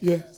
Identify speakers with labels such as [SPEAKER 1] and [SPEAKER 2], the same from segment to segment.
[SPEAKER 1] Yeah.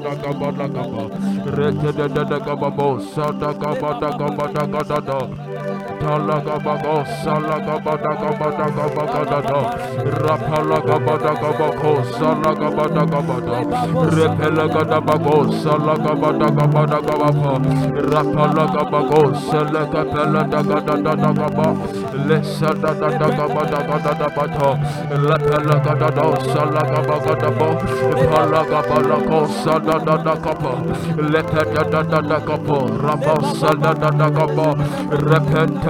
[SPEAKER 2] Sadakabadakadada, Itadakabago, Sarapadakadada, Saladakabadada, Rapadakabagado, Saladakabagada, Salipalagadada, Ratalagadabadagabo, Salagadadadagaba, Rapalagadadabagabo, Salagabadagada, Reselegabrontelegabagababadagada, Rasadadadagabagadada, Salagabadaga, Rapelalagado, Seleitampalagada, Rasadadagabadagaba, Retedadagababo, Sadagabadagabadagadada, Talagabago, Salagabadagabadagadada, Rapalagabadagabako, Salagabadagabada, Repelagadabago, Salagabadagabadagabapa, Rapalagabago, Selekapeladagadadagaba, Lesadadadagabadagadabata, Lepelagadado, Salagabagadabo, Palagabalako, Sadadadakapa, Lepedadadakapo, Rapa Sadadadakapa, Repentelegadado, Salalagabadagabadaba, Lepalagadado,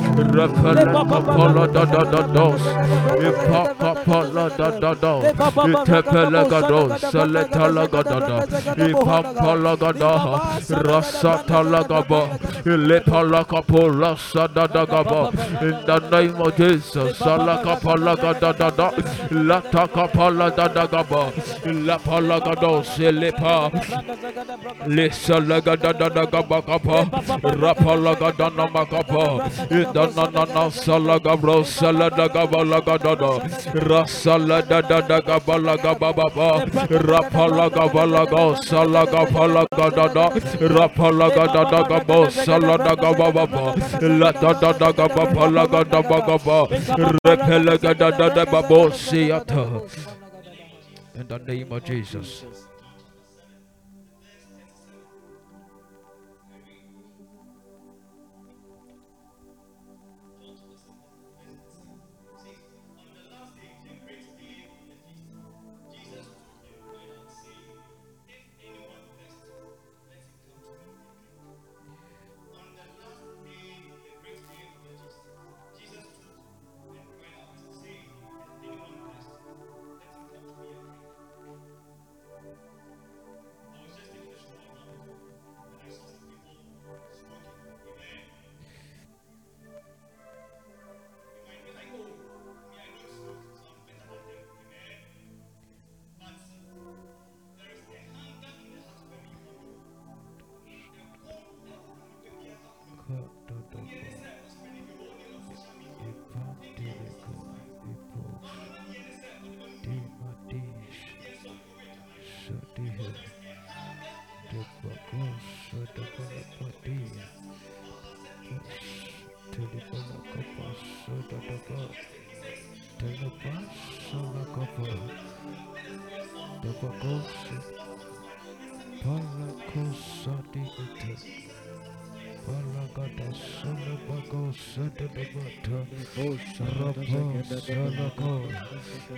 [SPEAKER 2] Repelegapaladados, Ipakapaladadado, Itepelegados, Seletalagadada, Ipampalagada, Rasatalagaba, Lepalakapola Sadadagaba, in the name of Jesus, Latakapalagadagaba, Lapalagado, Selepa, Lesalagadadagabakapa, Rapalagadana Makapa, in the Nana Salagabro, Saladagabalagada, Rasaladadagabalagababa, Rapalagabalaga, Salagapalagadada, Rapalagadagabo, Saladagababa, Latadagabapalagadabagaba, Repelegadadababo, Siata. In the name of Jesus. Sadadabata. Rapa salako.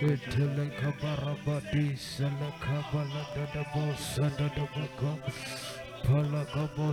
[SPEAKER 2] Iteleka barabadi salaka baladadabo sadadabaka. Palagabo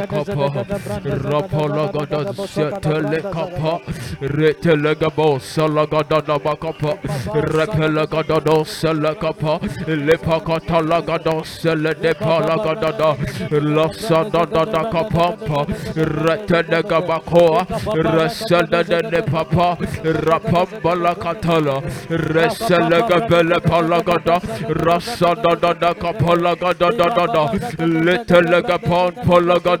[SPEAKER 2] sele kapalagabatalagadada. Rapalagadado sele kapalagada. Rasalagabagaba. Rasadadagaba. Rasalalalago serapalagadadaba. Rapalagado salakapa. Rapalagada setelekapa. Retelegabo salagadadabakapa. Repelegadado selekapa. Lepakatalagado seledepalagadada. Lasadadadakapampa. Retelegabako. Reseledepapa. Rapambalakatala.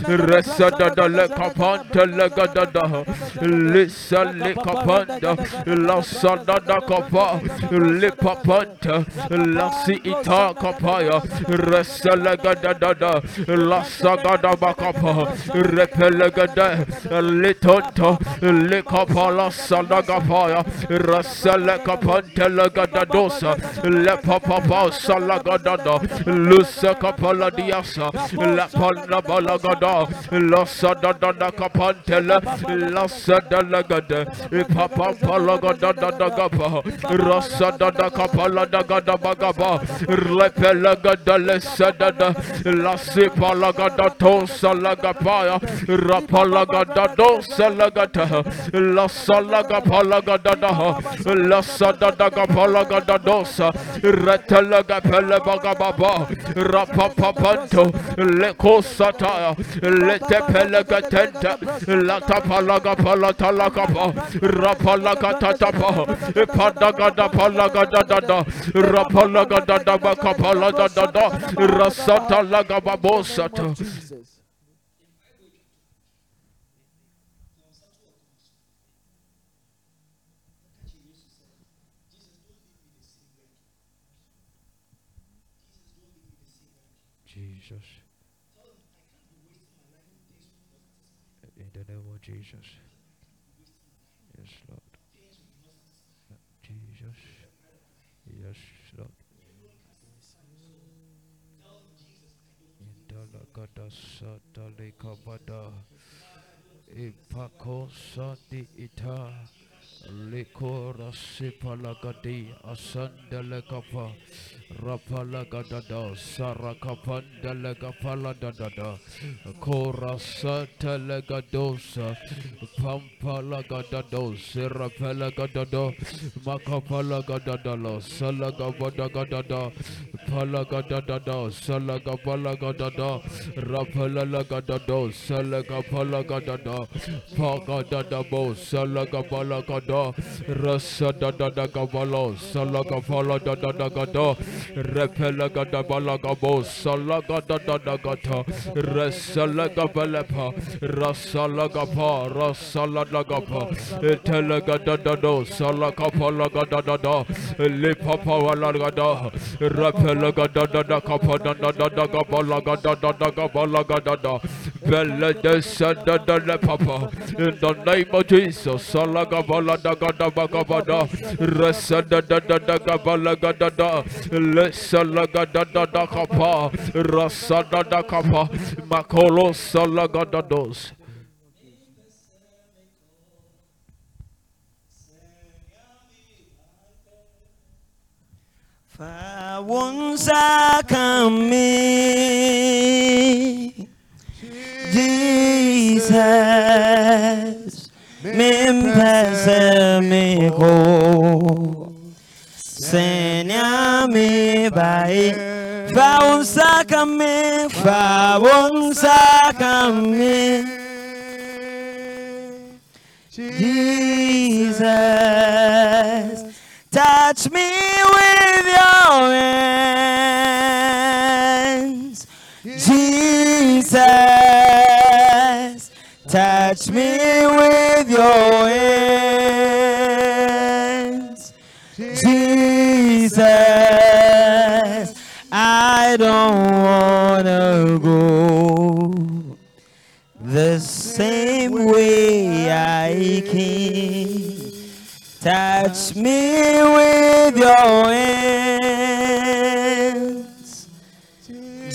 [SPEAKER 2] Resadadalekapan. Telegadada. Lisalekapanda. Lasadadakapa. Lipapanta. Lasi ita kapaya. Resalagadadada. Lasagadabakapa. Repelegade. Litonto. Likapala Salagapaya. Rasalekapantelegadadadosa. Lepapapa Salagadada. Lusakapala diasa. La Lapana balagada. Lasadadada kapantele. Lasadalagade. Papa Palagadadagapa. Rasadada kapala dagada bagaba. Lepelagada lesadada. Lasipalagada tosa lagapaya. Rapalagada dosa lagata. Lasalagapalagadada. Lasadadagapalagada dosa. Retelagapele bagababa. Rapapapanto. Lekosataya. Letepelegatenta. Latapalagapalatalakapa. Rapalagatatapa. Padagada palagadada. Rapalagadada bakapalagadada. Rasata lagababosata.
[SPEAKER 3] Jesus.
[SPEAKER 2] Jesus. In the name of Jesus. Yes, Lord. Jesus. Yes, Lord. Indalagada satale kabada. Ipako sati ita. Likora sipalagadi asandele kapa. Rapalagadada sarakapandele kapala dadada. Kora satelegadosa. Pampalagadado sirapelagadado. Makapalagadadalo salagabadagadada. Palagadadada salagabalagadada. Rapalalagadado salagapalagadada. Pagadadabo salagabalagado. da rasa da da da gabalo salaga fala da da da ga da repela ga da bala ga bo salaga da da da ga ta resala ga bala pa rasala ga pa rasala da ga pa tela ga da da do salaka pa la ga da da da le pa pa wala ga da repela ga da da da ka pa da da da da ga bala ga da da da ga bala ga da da bella de sa da da le papa in the name of Jesus salaga bala da ga da ba ga ba da da da da da da da le salaga da da da ka pa. Rasa da da ka pa. Makolo salaga da dos
[SPEAKER 3] Fawunsa kami. Jesus Mimpese miko Senya mi bai Fawunsa kami Fawunsa kami Jesus Touch me with your hands, Jesus. Touch me with your hands, I don't wanna go the same way I came. Touch me with your hands,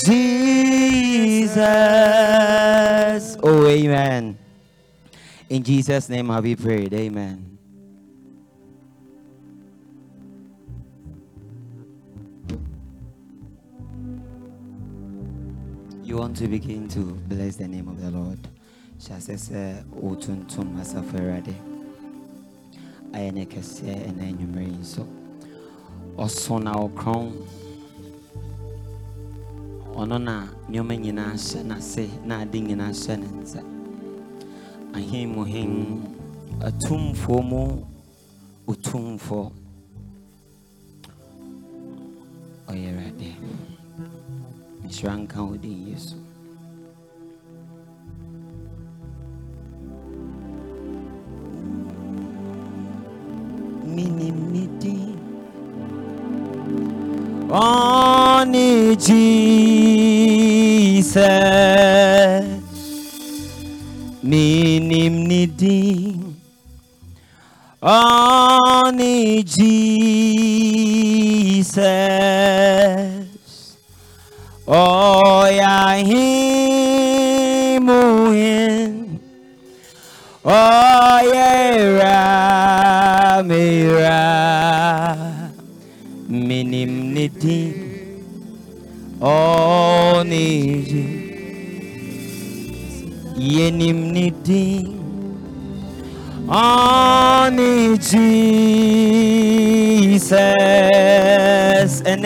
[SPEAKER 3] Jesus. Oh, amen. In Jesus' name have we prayed. Amen. You want to begin to bless the name of the Lord. Shasese otuntum asaferade. ayɛ ne kɛseɛ ɛna anwummerɛ yi nso ɔso na ɔkrɔn ɔno na nneɔma nyinaa hyɛ n'ase na ade nyinaa hyɛ ne nsa ahen mu hen atumfoɔ mu otumfoɔ ɔyɛ awurade nhyira nka wo din minimidi Only Jesus minimidi Only Jesus Oh yeah him in Oh yeah mira minim niti Oh niji yenim niti Oh ni Jesus and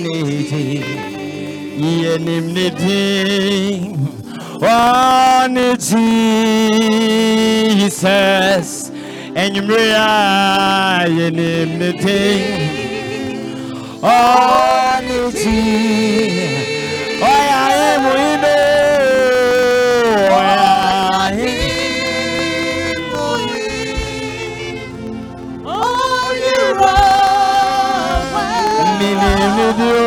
[SPEAKER 3] niti yenim niti oh niti Jesus enyumria yenim niti oh niti Why I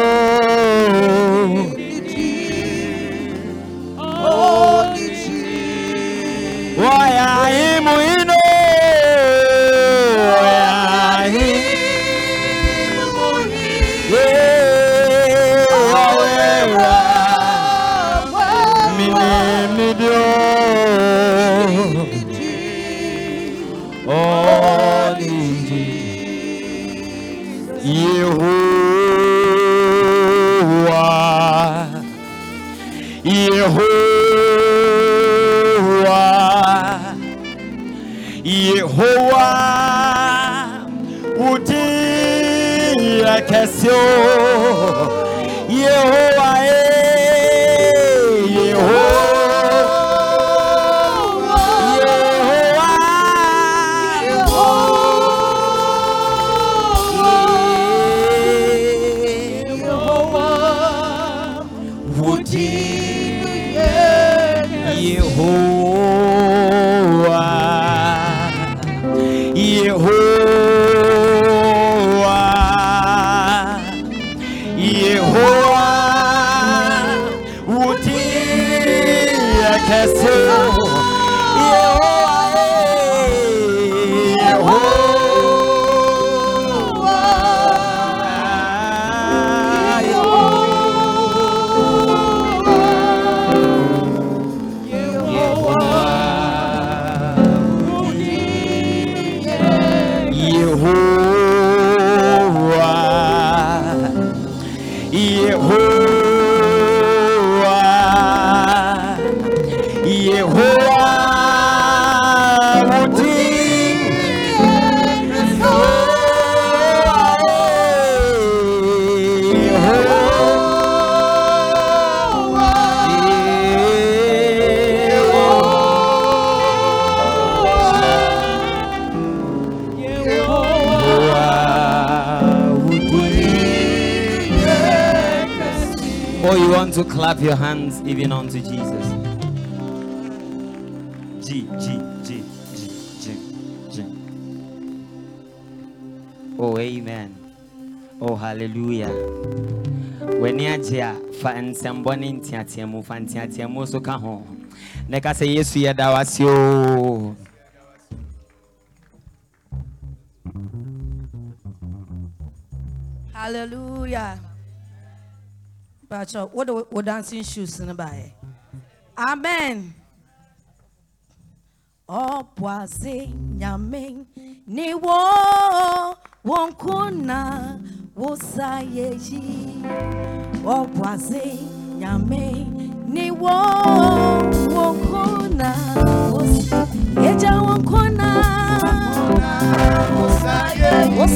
[SPEAKER 3] 哟 your hands even unto Jesus. G, G, G, G, G, G. Oh, amen. Oh, hallelujah. w'ani agye a fa nsɛmbɔ ne nteateamu fa nteateamu so ka ho na ɛka sɛ yesu yɛda wase o
[SPEAKER 4] Hallelujah. But what the what dancing shoes in the? Amen. Oh, Ọ̀pọ̀àsí nyàmé ni wọ́n wọ́n kùnà wọ́n sáyé yìí. Ọ̀pọ̀àsí nyàmé ni wọ́n wọ́n kùnà wọ́n sáyé ẹja wọ́n kùnà wọ́n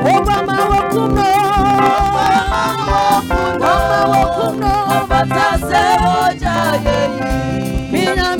[SPEAKER 4] wokuno bata se oja oja se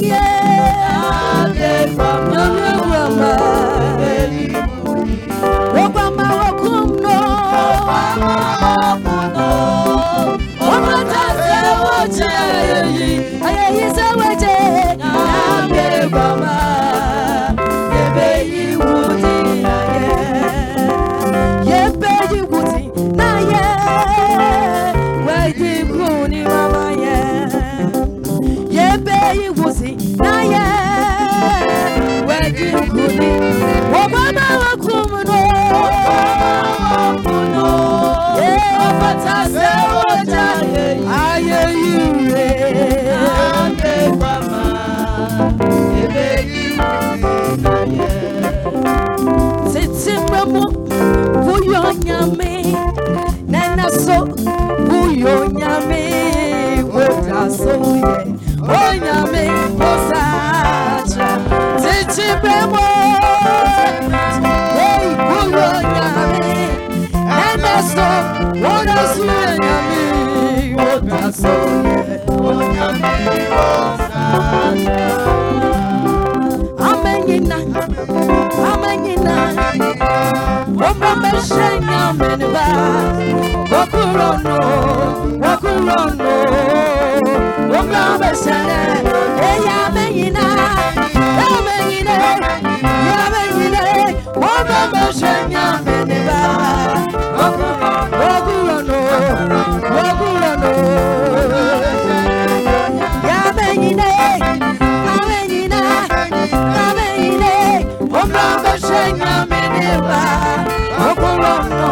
[SPEAKER 4] onyame osacha chibemo hey kuyo nyame emeso wona suwe nyame wona suwe wona amenyina amenyina bombo meshe nyame ba wakurono wakurono bombo meshe eya amenyina menyine yera menyine wova mashanya meneba ogulano ogulano yamenyine amenyina amenyine wova mashanya meneba ogulano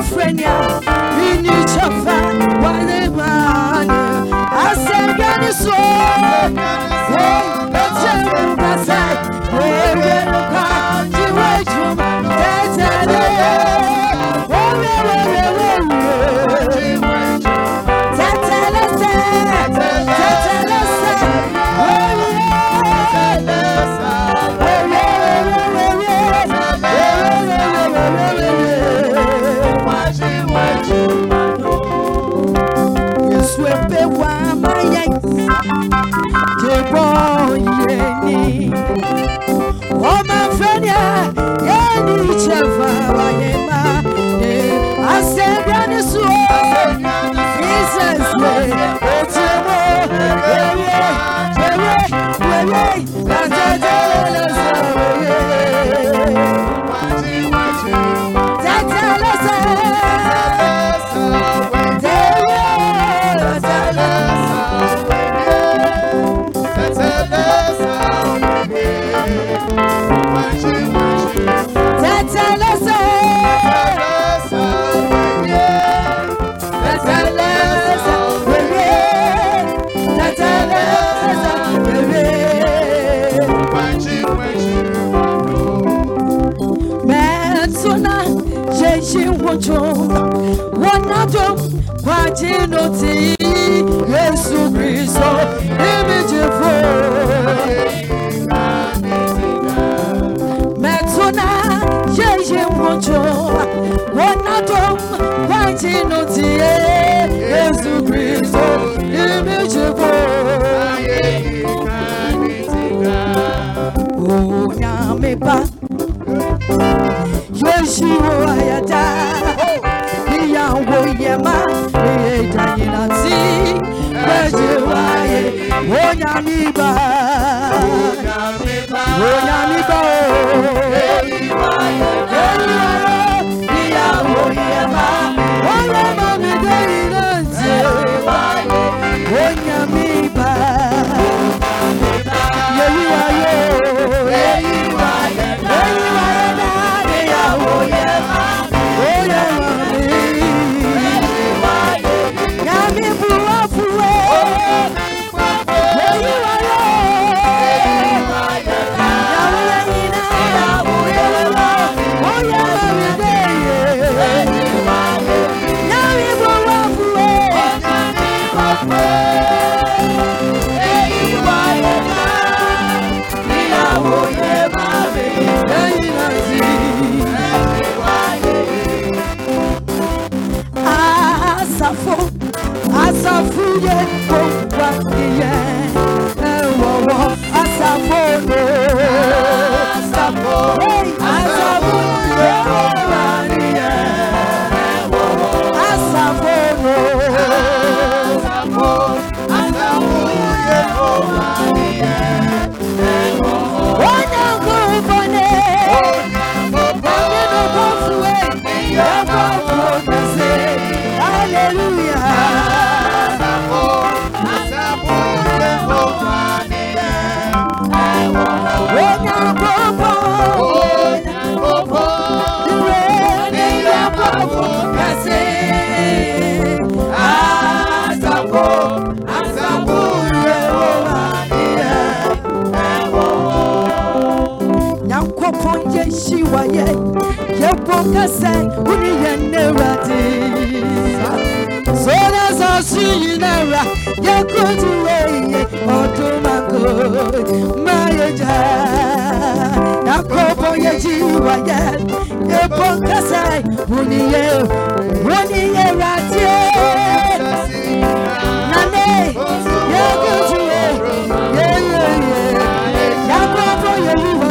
[SPEAKER 4] Ọma frenya, ini chafa, wale mani. Asenge ni so, hey, ete mugasa, ewe bɔ yeni o ma fɛn yɛ yeni cɛ fa wa yeni. Kwajinoti Yesu Kristo imijifo Metuna yeye mojo Wanadom Kwajinoti Yesu Kristo imijifo Onyameba Yeshua ayada Ìyàwó wáyé Onyamiba Onyamiba kasa wuni yɛ newurade sona sɔsu yinara yɛ kutu weye ɔdumago mayɛ gya yakobo yɛ jiwa yɛ ebo kasa wuni yɛ wuni yɛ wurade nane yɛ kutu ye yɛ yɛ yakobo yɛ yiwa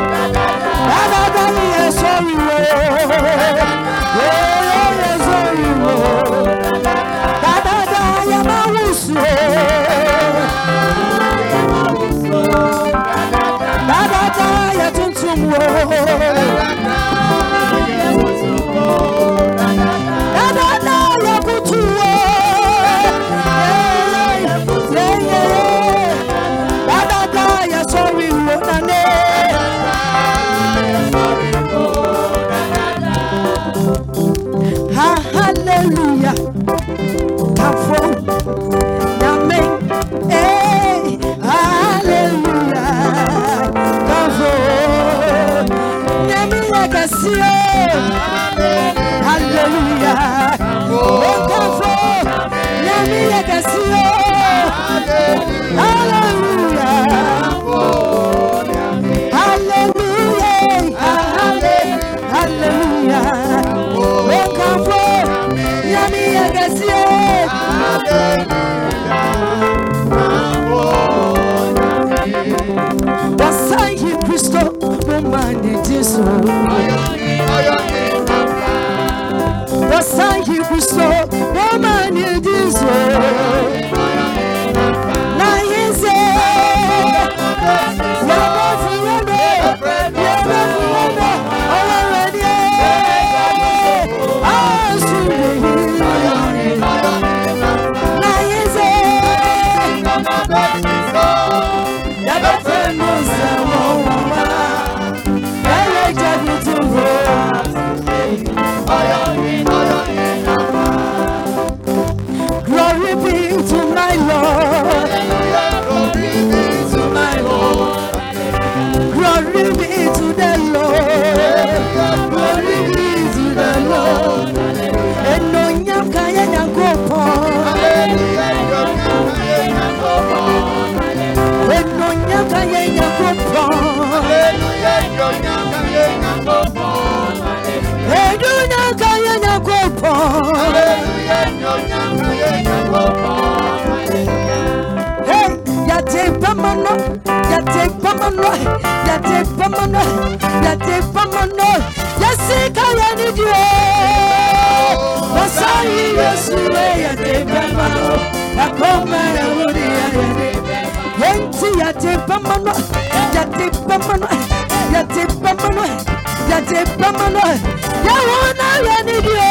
[SPEAKER 4] hallelujah. Kafo. Yɛ kɛseɛ. Hallelujah. Oh, kafo. Nyame Kristo mumani Jesu. Pamano, yate pamano, yate pamano, yate pamano. Yasika ya nijue. Wasayi Yesu we yate pamano. Akoma ya wuri ya yate. Yenti yate pamano, yate pamano, yate pamano, yate pamano. Yawona ya nijue. Wasayi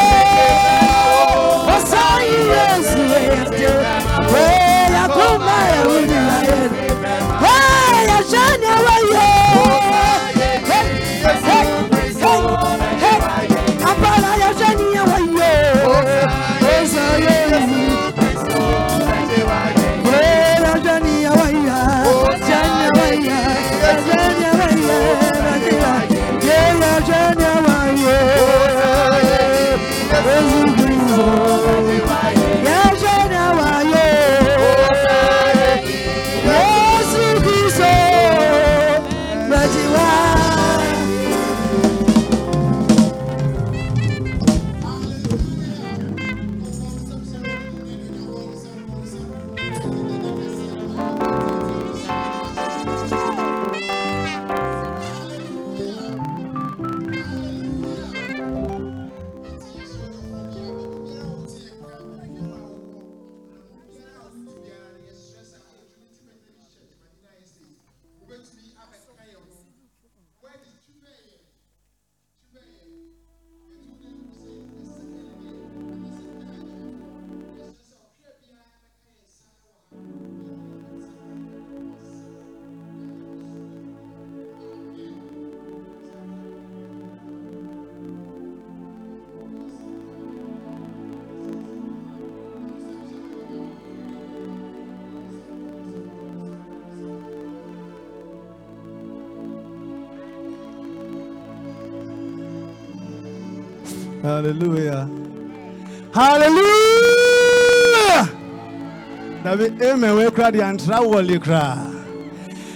[SPEAKER 5] Na bi amen we kra de antra wole kra.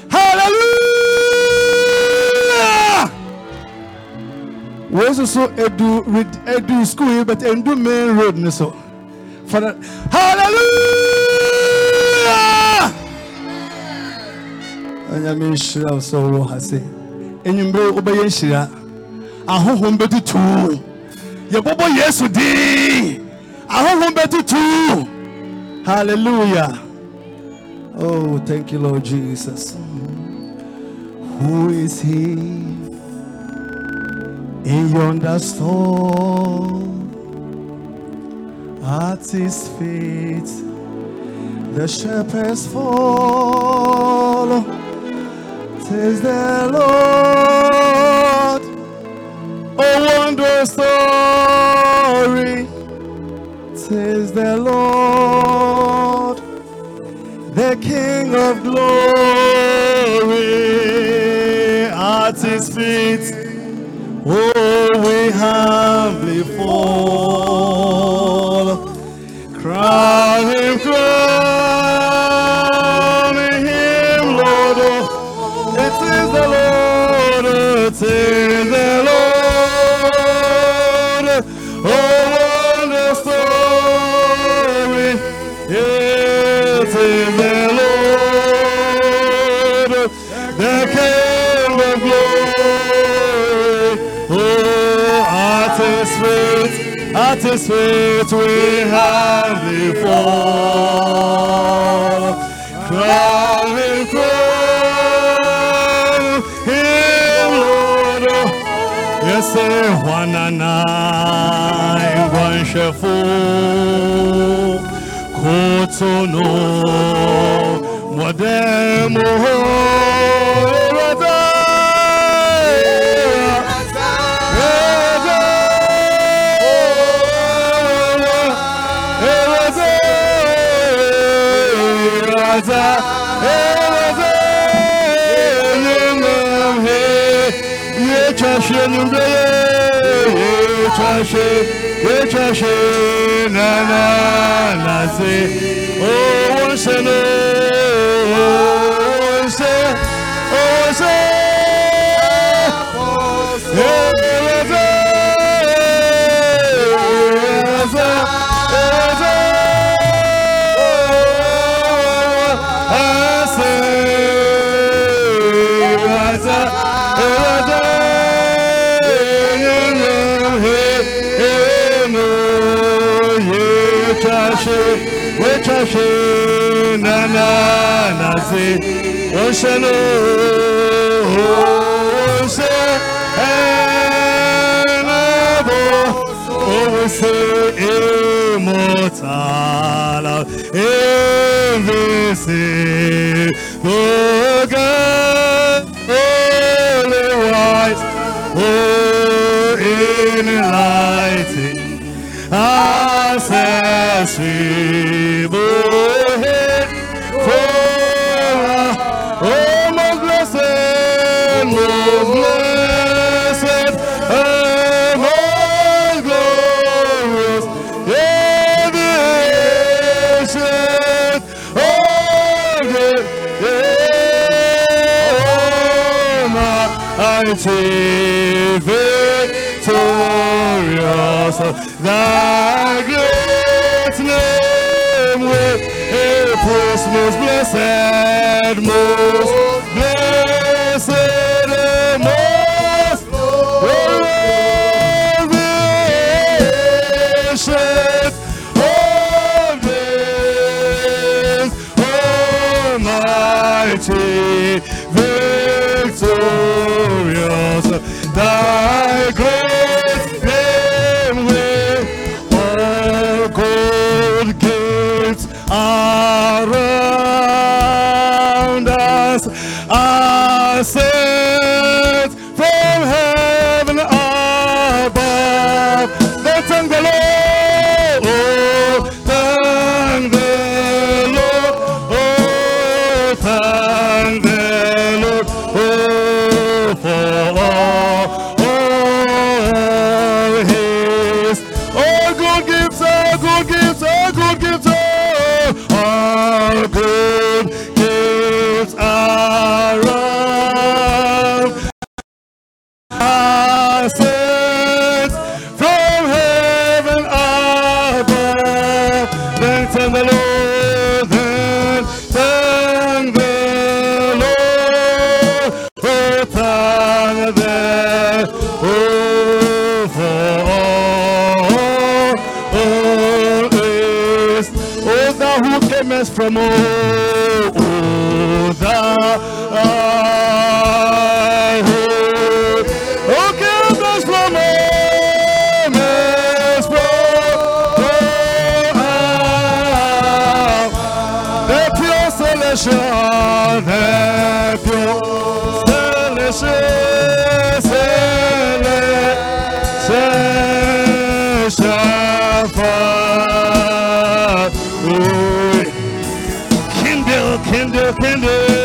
[SPEAKER 5] Hallelujah. We so so edu edu school here, but endu main road ne so. For the Hallelujah. Onyame nhyira wo sɛ wowɔ ha se enwummere wobɛyɛ nhyira ahohom bɛtutu yɛbɔbɔ yesu din ahohom bɛtutu hallelujah oh thank you lord jesus. Who is he? In yonder storm at his feet. The shepherds fall. Tis the Lord, a wondrous story. Tis the Lord, the King of glory. At his feet, oh, we humbly fall. His feet we fall. Crown him, crown him, Lord. Yes, Juanana, Guanchefu, Kotono, Modemo, na na se oh no oh se oh se na na na se oceano ose enabo. Ose immortal invisible Almighty victorious thy great name with most blessed most thy great kinder, kinder.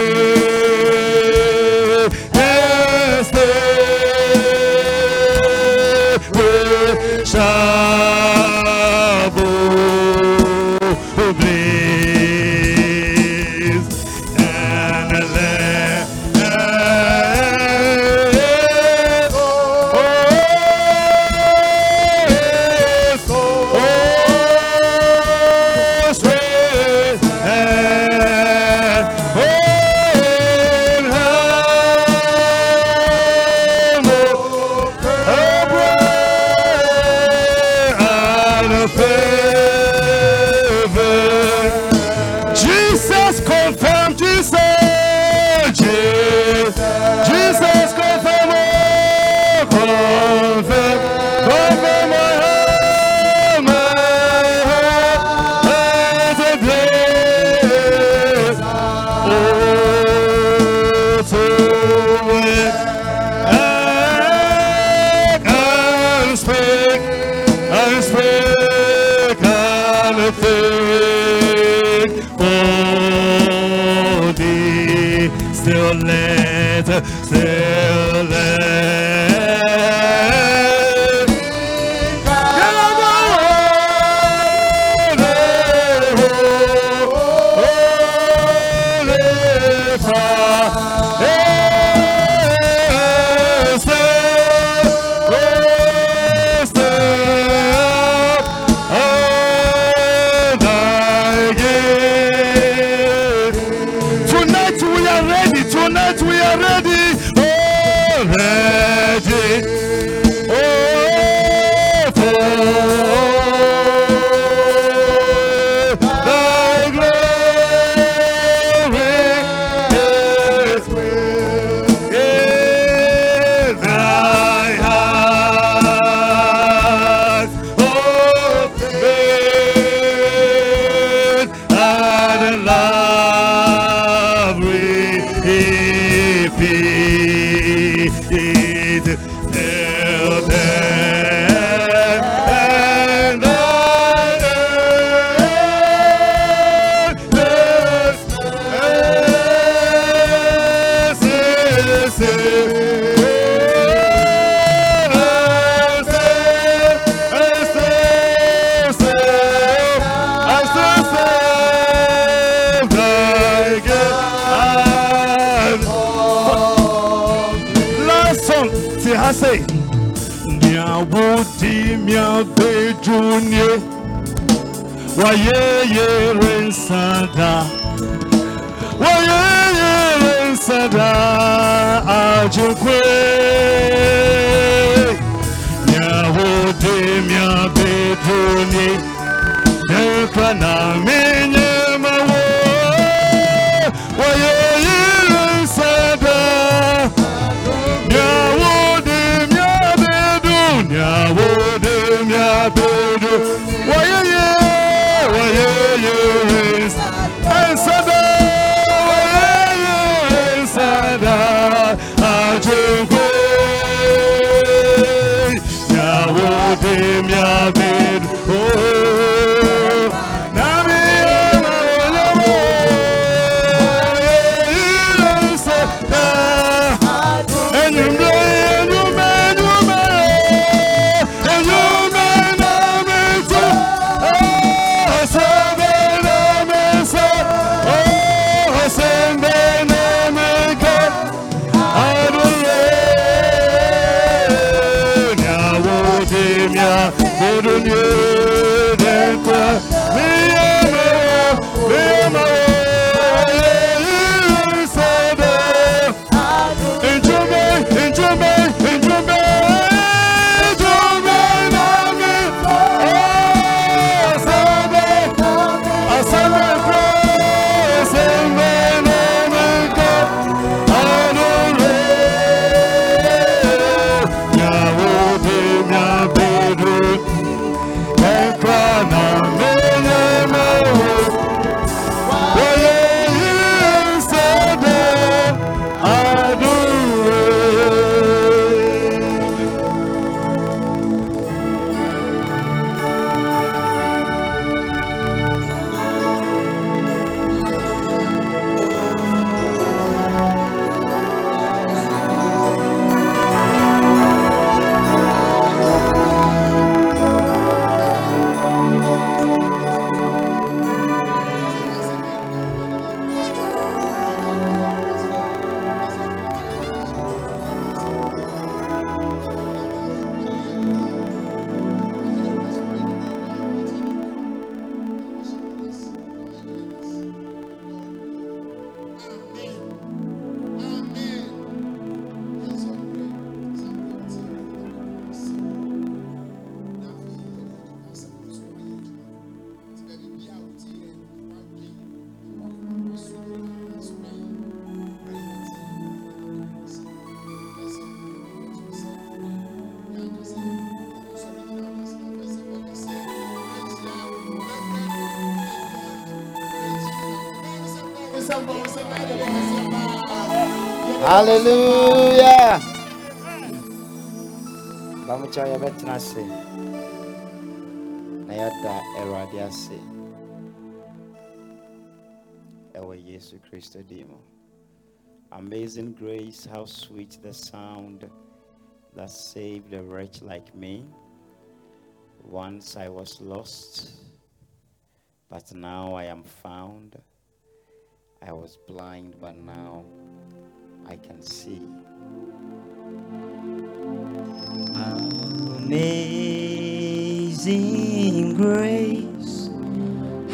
[SPEAKER 5] wayeyere nsada wayeyere nsada ajokwe nyawode miabedoni dekwa na
[SPEAKER 6] mi Yesu Kristo. Amazing grace, how sweet the sound that saved a wretch like me. Once I was lost, but now I am found. I was blind, but now I can see.
[SPEAKER 3] Amazing grace,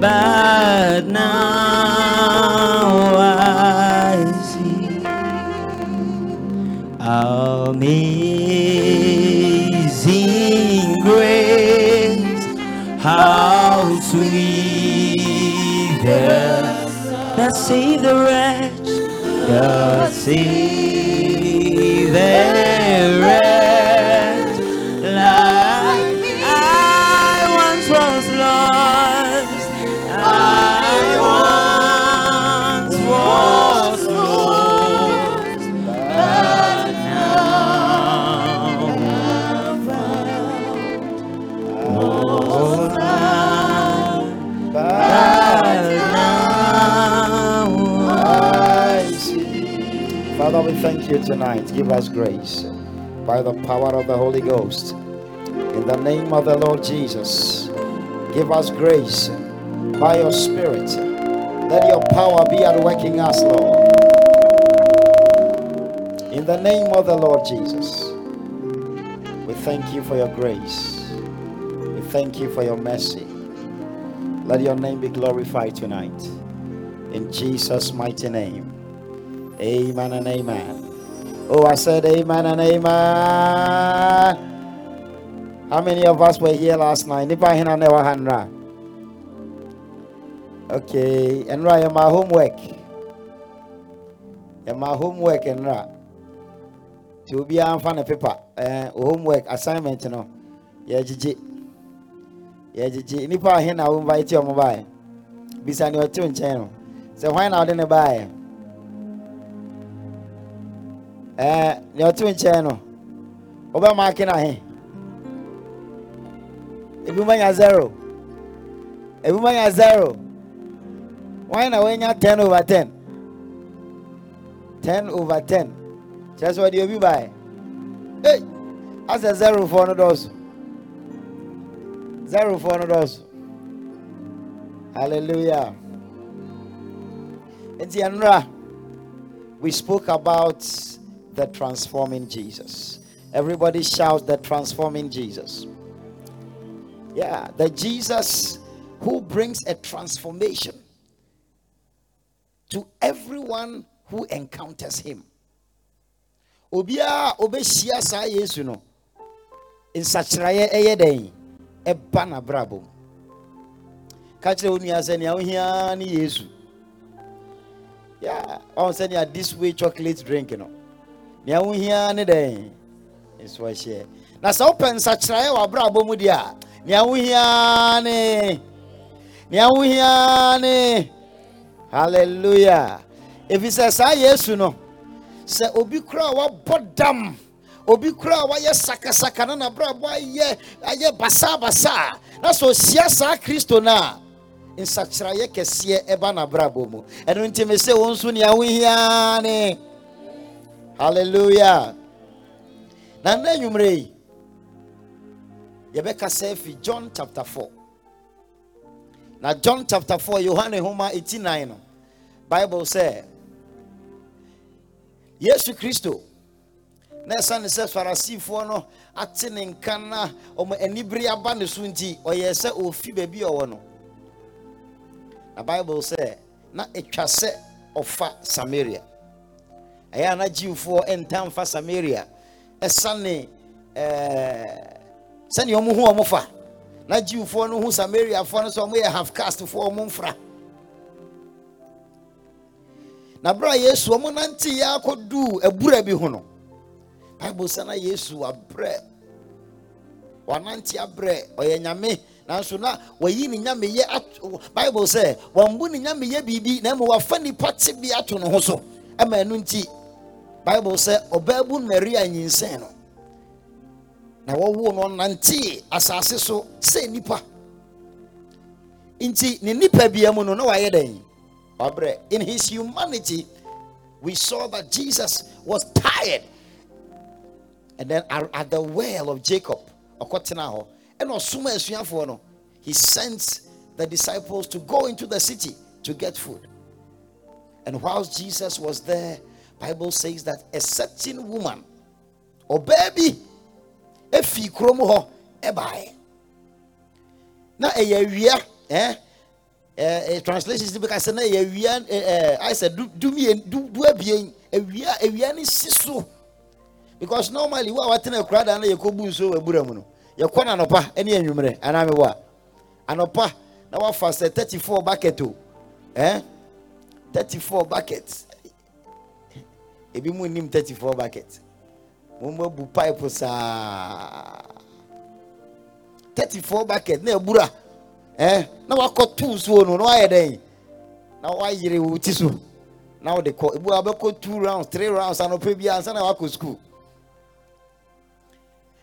[SPEAKER 3] but now I see. Amazing grace, how sweet the that saved the wretch, that saved
[SPEAKER 6] Give us grace by the power of the Holy Ghost. In the name of the Lord Jesus, give us grace by your Spirit. Let your power be at work in us, Lord. In the name of the Lord Jesus, we thank you for your grace. We thank you for your mercy. Let your name be glorified tonight. In Jesus' mighty name. Amen and amen. Oh, I said amen and amen. How many of us were here last night? Okay, and right, my homework. And my homework and right. To be on fan paper. Uh, homework assignment no. Yeah, Gigi. Yeah, Gigi. Nipa hina invite you on mobile. Bisa ni watu ncheno. So why now didn't buy? Eh, ni watu ncheno. Oba maki na he. ebi manya zero. Ebi manya zero. Wɔn na wɔnya ten over ten? Ten over ten. Kyerɛ sɛ ɔde obi bae ei asɛ zero foɔ no dɔɔso zero foɔ no dɔɔso hallelujah. Nti ɛnora we spoke about the transforming jesus. Everybody shout the transforming jesus. Yeah the jesus who brings a transformation to everyone who encounters him. Obiara a obɛhyia saa yesu no. Nsakyerɛeɛ ɛyɛ dɛn ɛba n'abrabɔ mu ka kyerɛ wo nua sɛ nea wohia ne yesu. Yeah ɔn sɛ nea this way chocolate drink no nea wohia ne dɛn? Nso ahyɛ. Na sɛ wopɛ nsakyerɛeɛ wɔ abrabɔ mu deɛ a nea ne? Nea ne? Hallelujah. Ɛfiri sɛ saa yesu no sɛ obi kora a wabɔ dam obi kora a wayɛ sakasaka na nabrabɔ ayɛ ayɛ basabasa na sɛ ɔhyia saa kristo no a nsakyerɛeɛ kɛseɛ ɛba n'abrabɔ mu. Ɛno nti me sɛ wo nso nea ne hallelujah. Na nna anwummerɛ yi yɛbɛkasa afi john chapter 4 na john chapter 4 yohane homa 89 no bible sɛ yesu kristo na ɛsiane sɛ farisifoɔ no ate ne nka na ɔmo anibere aba ne so nti ɔyɛɛ sɛ ɔfi baabi ɔwɔ no. Na bible sɛ na ɛtwa sɛ ɔfa samaria. Ɛyɛ a na jiwfoɔ ɛnta mfa samaria. Ɛsane ɛɛ ɔmo hu ɔmo fa. Na jiwfoɔ no hu samariafoɔ no sɛ ɔmo yɛ half ɔmo mfra. Na bere a yesu ɔmo nante yɛ akɔduu abura bi ho no bible sɛ na yesu abrɛ wanante abrɛ ɔyɛ nyame. Nanso na wayi ne nyameyɛ bible sɛ wɔmbu ne nyameyɛ biribi na mmom wafa nipa te bi ato ne ho so. Ɛma ɛno nti bible sɛ ɔbaabu nyinsɛn no na wɔwo no. Nante asase so sɛ nipa nti ne nipa bia mu no na wayɛ dɛn? In his humanity we saw that jesus was tired. And then at, at the well of jacob ɔkɔtena hɔ. Ɛna ɔsoma asuafoɔ no he sent the disciples to go into the city to get food. And whilst jesus was there bible says that a certain woman ɔbaa bi efi kurom hɔ ɛbaeɛ na ɛyɛ awia ɛɛ ɛɛ translations bi ka sɛ na ɛyɛ awia ɛɛ ayɛ sɛ du dumie du du abien awia awia ne si so. Because normally wo a watena akura da na yɛkɔ bu nsuo wɔ abura mu no yɛkɔ na anɔpa ɛne anwummerɛ anaa mi wɔ a? Anɔpa. Na wafa thirty four bucket o ɛɛ thirty four bucket ebi mu nim thirty four bucket. Mo mo bu pipe saa thirty four bucket na ebura. Ɛɛ na wakɔ tu nsuo no na wayɛ dɛn na wayere wo ti so. Na wɔde kɔ ebu abɛkɔ two rounds three rounds anɔpa bi ansa na wakɔ school.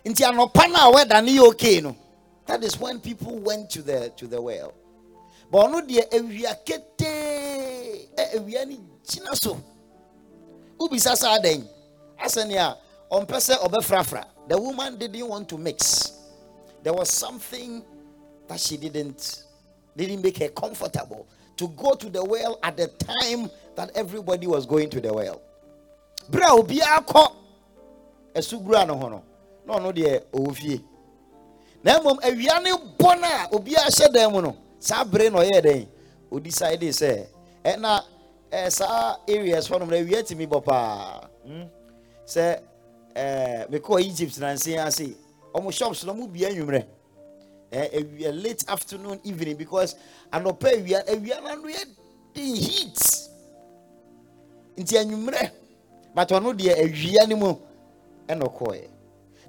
[SPEAKER 6] Nti anɔpa no a wɛda ne yɛ okay no that is when people went to the to the well. But ɔno deɛ awia ketee ɛ awia no gyina so wobisa saa dɛn? Asɛnea ɔmpɛ sɛ ɔbɛfrafra. The woman didn't want to mix. There was something that she didn't didn't make her comfortable to go to the well at the time that everybody was going to the well. Bra obiara kɔ. Asubura no ho no na ɔno deɛ ɔwɔ fie. Na mmom awia ne bɔ no a obiara hyɛ dan mu no saa bere na ɔyɛɛ dɛn Eh, saa areas hɔ nom na awia tumi bɔ paa. Hmm? sɛ ɛɛ mekɔɔ egypt nanse ase ɔmo shops no ɔmo bia anwummerɛ ɛɛ eh, awia late afternoon evening because anɔpa awia awia no ano yɛ den heat. Nti anwummerɛ but ɔno deɛ awia no mu ɛna ɔkɔɔɛ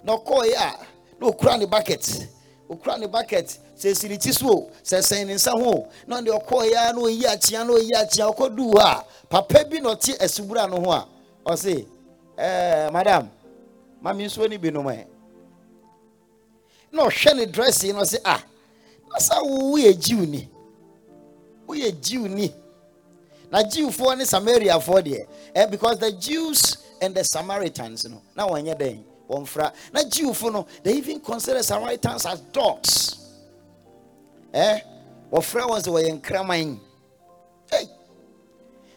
[SPEAKER 6] na ɔkɔɔɛ a na ɔkura ne bucket. Ɔkura ne bucket sɛ esi ne ti so o sɛ sɛn ne nsa ho na ɔde ɔkɔɔɛ a na ɔyi akyea na ɔyi akyea ɔkɔduu hɔ a papa bi na ɔte asubura no ho a ɔse ɛɛ madam maame nsuo ne bi nom ɛ na ɔhwɛ ne dressing na ɔsɛ ah na sa woyɛ jiw ni woyɛ jiw ni na jiwfoɔ ne samariafoɔ deɛ eh, because the jews and the samaritans no na wɔnyɛ dɛn wɔmfra na jiwfo no they even consider samaritans as dogs eh? wɔfrɛ wɔn sɛ wɔyɛ nkraman. Hey.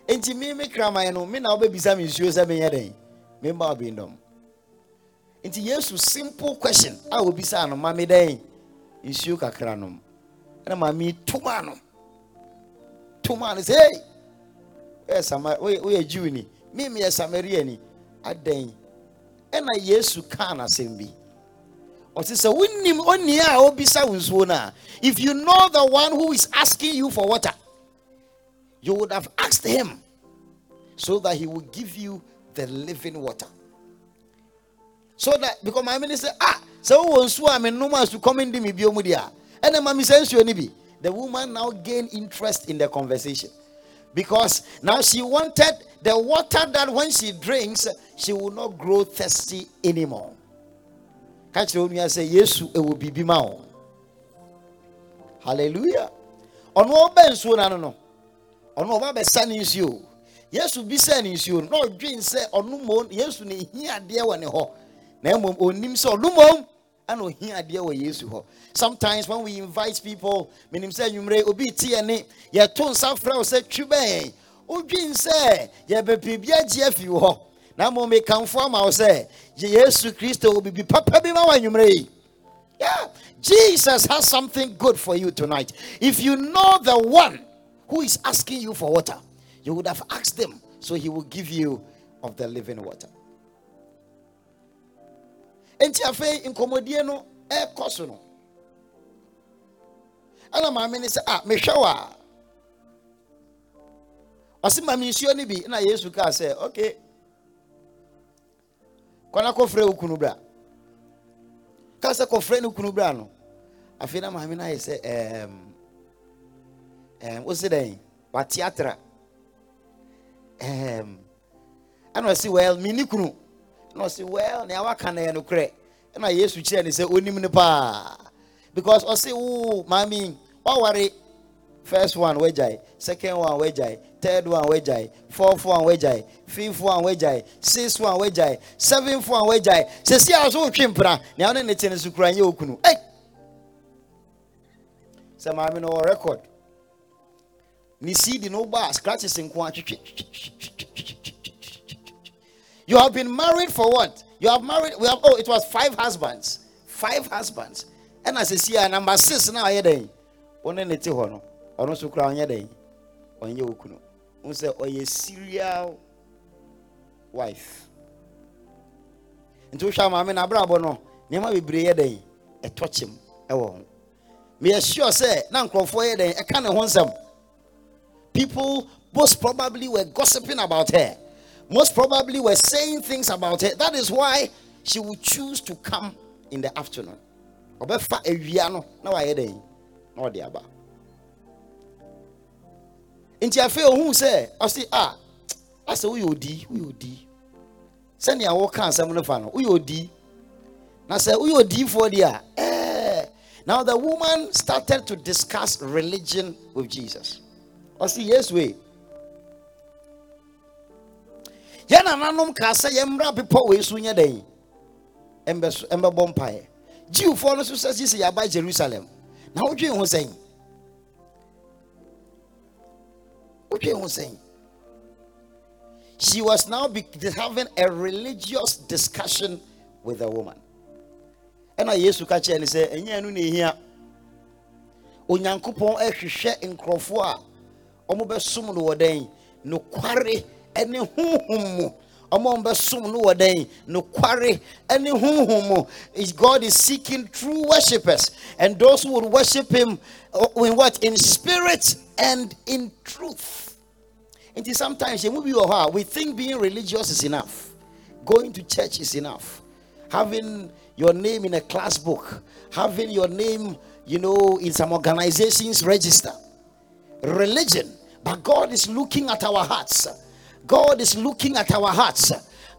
[SPEAKER 6] enti me me kraman no me na wobɛbisa me nsuo sɛ menyɛ dɛn? Memba ɔbendɔm nti yesu simple question a obisa no ma me dɛn? Nsuo kakra nom. Ɛna ma me toma no toma no sɛ hey! Woyɛ sama woyɛ jew ni? Me meyɛ samaria ni adɛn? Ɛna yesu kaa n'asɛm bi ɔte sɛ a nsuo a if you know the one who is asking you for water you would have asked him so that he will give you the living water. So that because my minister ah so won so am no mas to come in me omu dia and nsuo the woman now gained interest in the conversation. Because now she wanted the water that when she drinks she will not grow thirsty anymore ka kyerɛ onua sɛ yesu ɛwɔ biribi ma wo. Hallelujah. Ɔno ɔbɛ nsuo no ano no ɔno ɔba bɛsa ne nsuo. Yesu bi sɛ ne nsuo no na ɔdwen sɛ ɔno mmom yesu ne hia adeɛ wɔ ne hɔ. Na mmom ɔnim sɛ ɔno mmom ana ohia adeɛ wɔ yesu hɔ. Sometimes when we invite people menim sɛ anwummerɛ obi te yɛ ne yɛto nsa frɛ wo sɛ twi bɛn? Wodwen sɛ yɛbɛpiribi agye afi wo na mmom mekamfo ama wo sɛ yesu kristo wɔ biribi papa bi ma wɔ anwummerɛ yeah. Jesus has something good for you tonight. If you know the one who is asking you for water you would have asked him so he will give you of the living water. Nti afei nkɔmmɔdie no ɛrekɔ so no. Ɛna maame ne sɛ ah mehwɛ wɔ a. Ɔse ma nsuo no bi. Na yesu kaa sɛ okay kɔna kɔfrɛ wo kunu bra. Kaa sɛ kɔfrɛ no kunu bra no afei na maame no ayɛ sɛ ɛɛm wosi dɛn? Wateatra ɛɛm ɛna ɔsi well mini kunu. Na ɔsi well nea waka na yɛ no korɛ ɛna yesu kyerɛ ne sɛ onim no paa. Because ɔsi wo maame waware first one wagyae. Second one wagyae third one wagyae fourth one wagyae fifth one wagyae sixth one wagyae seventh one wagyae sisi a so wotwe mpena nea ɔne ne te ne so kura nyɛ okunu ɛy sɛ maame no wɔ record ne cd no ba scratches nko a you have been married for what you have married we have oh it was five husbands five husbands And ɛna sisi a number six na ɔyɛ dɛn ɔne ne te hɔ no ɔno nso kura ɔnyɛ dɛn ɔnyɛ okunu n sɛ ɔyɛ serial wife. Nti wohwɛ maame na abrabɔ no nneɛma bebree yɛ dɛn ɛtɔ kyem ɛwɔ ho meyɛ sure sɛ na nkurɔfoɔ yɛ dɛn ɛka ne ho nsɛm people most probably were gossiping about her. Most probably were saying things about her. That is why she would choose to come in the afternoon. Ɔbɛfa awia no na wayɛ dɛn? Na ɔde aba nti afei ohun sɛ ɔsi a asɛ ah, woyɛ odi woyɛ odi sɛnea wɔka asɛm no fa no woyɛ odi na sɛ woyɛ odiifoɔ deɛ a ɛɛ now the woman started to discuss religion with jesus. Ɔsi yesu e yɛn nananom kaa sɛ yɛn mmra bepɔ wɔ esu nyɛ dɛn? Ɛmbɛ ɛmbɛbɔ mpaeɛ. Jiwfoɔ no nso sɛ sisi yaba jerusalem. Na wodwe ho sɛn she was now be, having a religious discussion with the woman. Ɛna yesu ka kyerɛ ne sɛ ɛnyɛ no na ehia onyankopɔn ɛhwehwɛ nkurɔfoɔ a wɔn bɛsom no wɔ dɛn nokware ɛne honhom mu ɔmo bɛsom no wɔ dɛn? Ɛne honhom Is- god is seeking true worshippers. And those who would worship him uh, in what? In spirit and in truth. Nti sometimes we think being religious is enough. Going to church is enough. Having your name in a class book. Having your name you know in some organizations register. Religion. But god is looking at our hearts god is looking at our hearts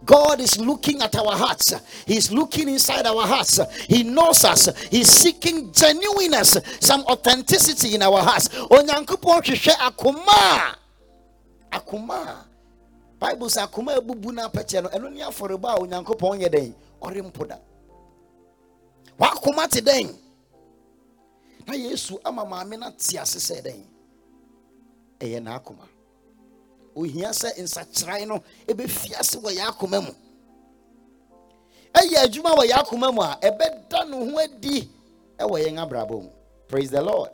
[SPEAKER 6] God is looking at our hearts. He's looking inside our hearts. He knows us. He's seeking genuineness, some authenticity in our hearts. Onyankopɔn hwehwɛ akoma. Akoma. Bible says akoma ebubu na apɛkyɛ no ɛno ne afɔreba a onyankopɔn yɛ dɛn ɔrempo da. Wakoma te dɛn. Na Yesu ama maame na te ase sɛ dɛn. Ɛyɛ n'akoma. Ohia sɛ nsakyerae no ase wɔ yɛ akoma mu. Ɛyɛ adwuma wɔ yɛ akoma mu a ɛbɛda ne ho adi ɛwɔ yɛn abrabɔ mu. Praise the lord.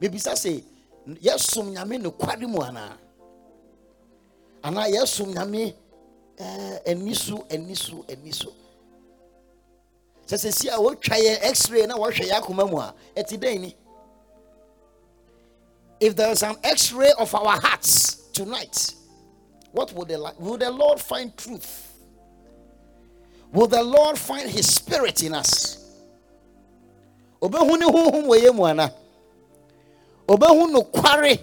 [SPEAKER 6] Bebisa sɛ yɛsom nyame nokware mu anaa anaa yɛsom nyame ani so ani so ani so? Sɛ si a wɔtwa yɛ x-ray na wɔhwɛ yɛ akoma mu a ɛte ni? If there is an x-ray of our hearts tonight, what will the will the Lord find truth? Will the Lord find His Spirit in us? Obehu ne honhom wɔ yɛn mu ana? Obehu no kware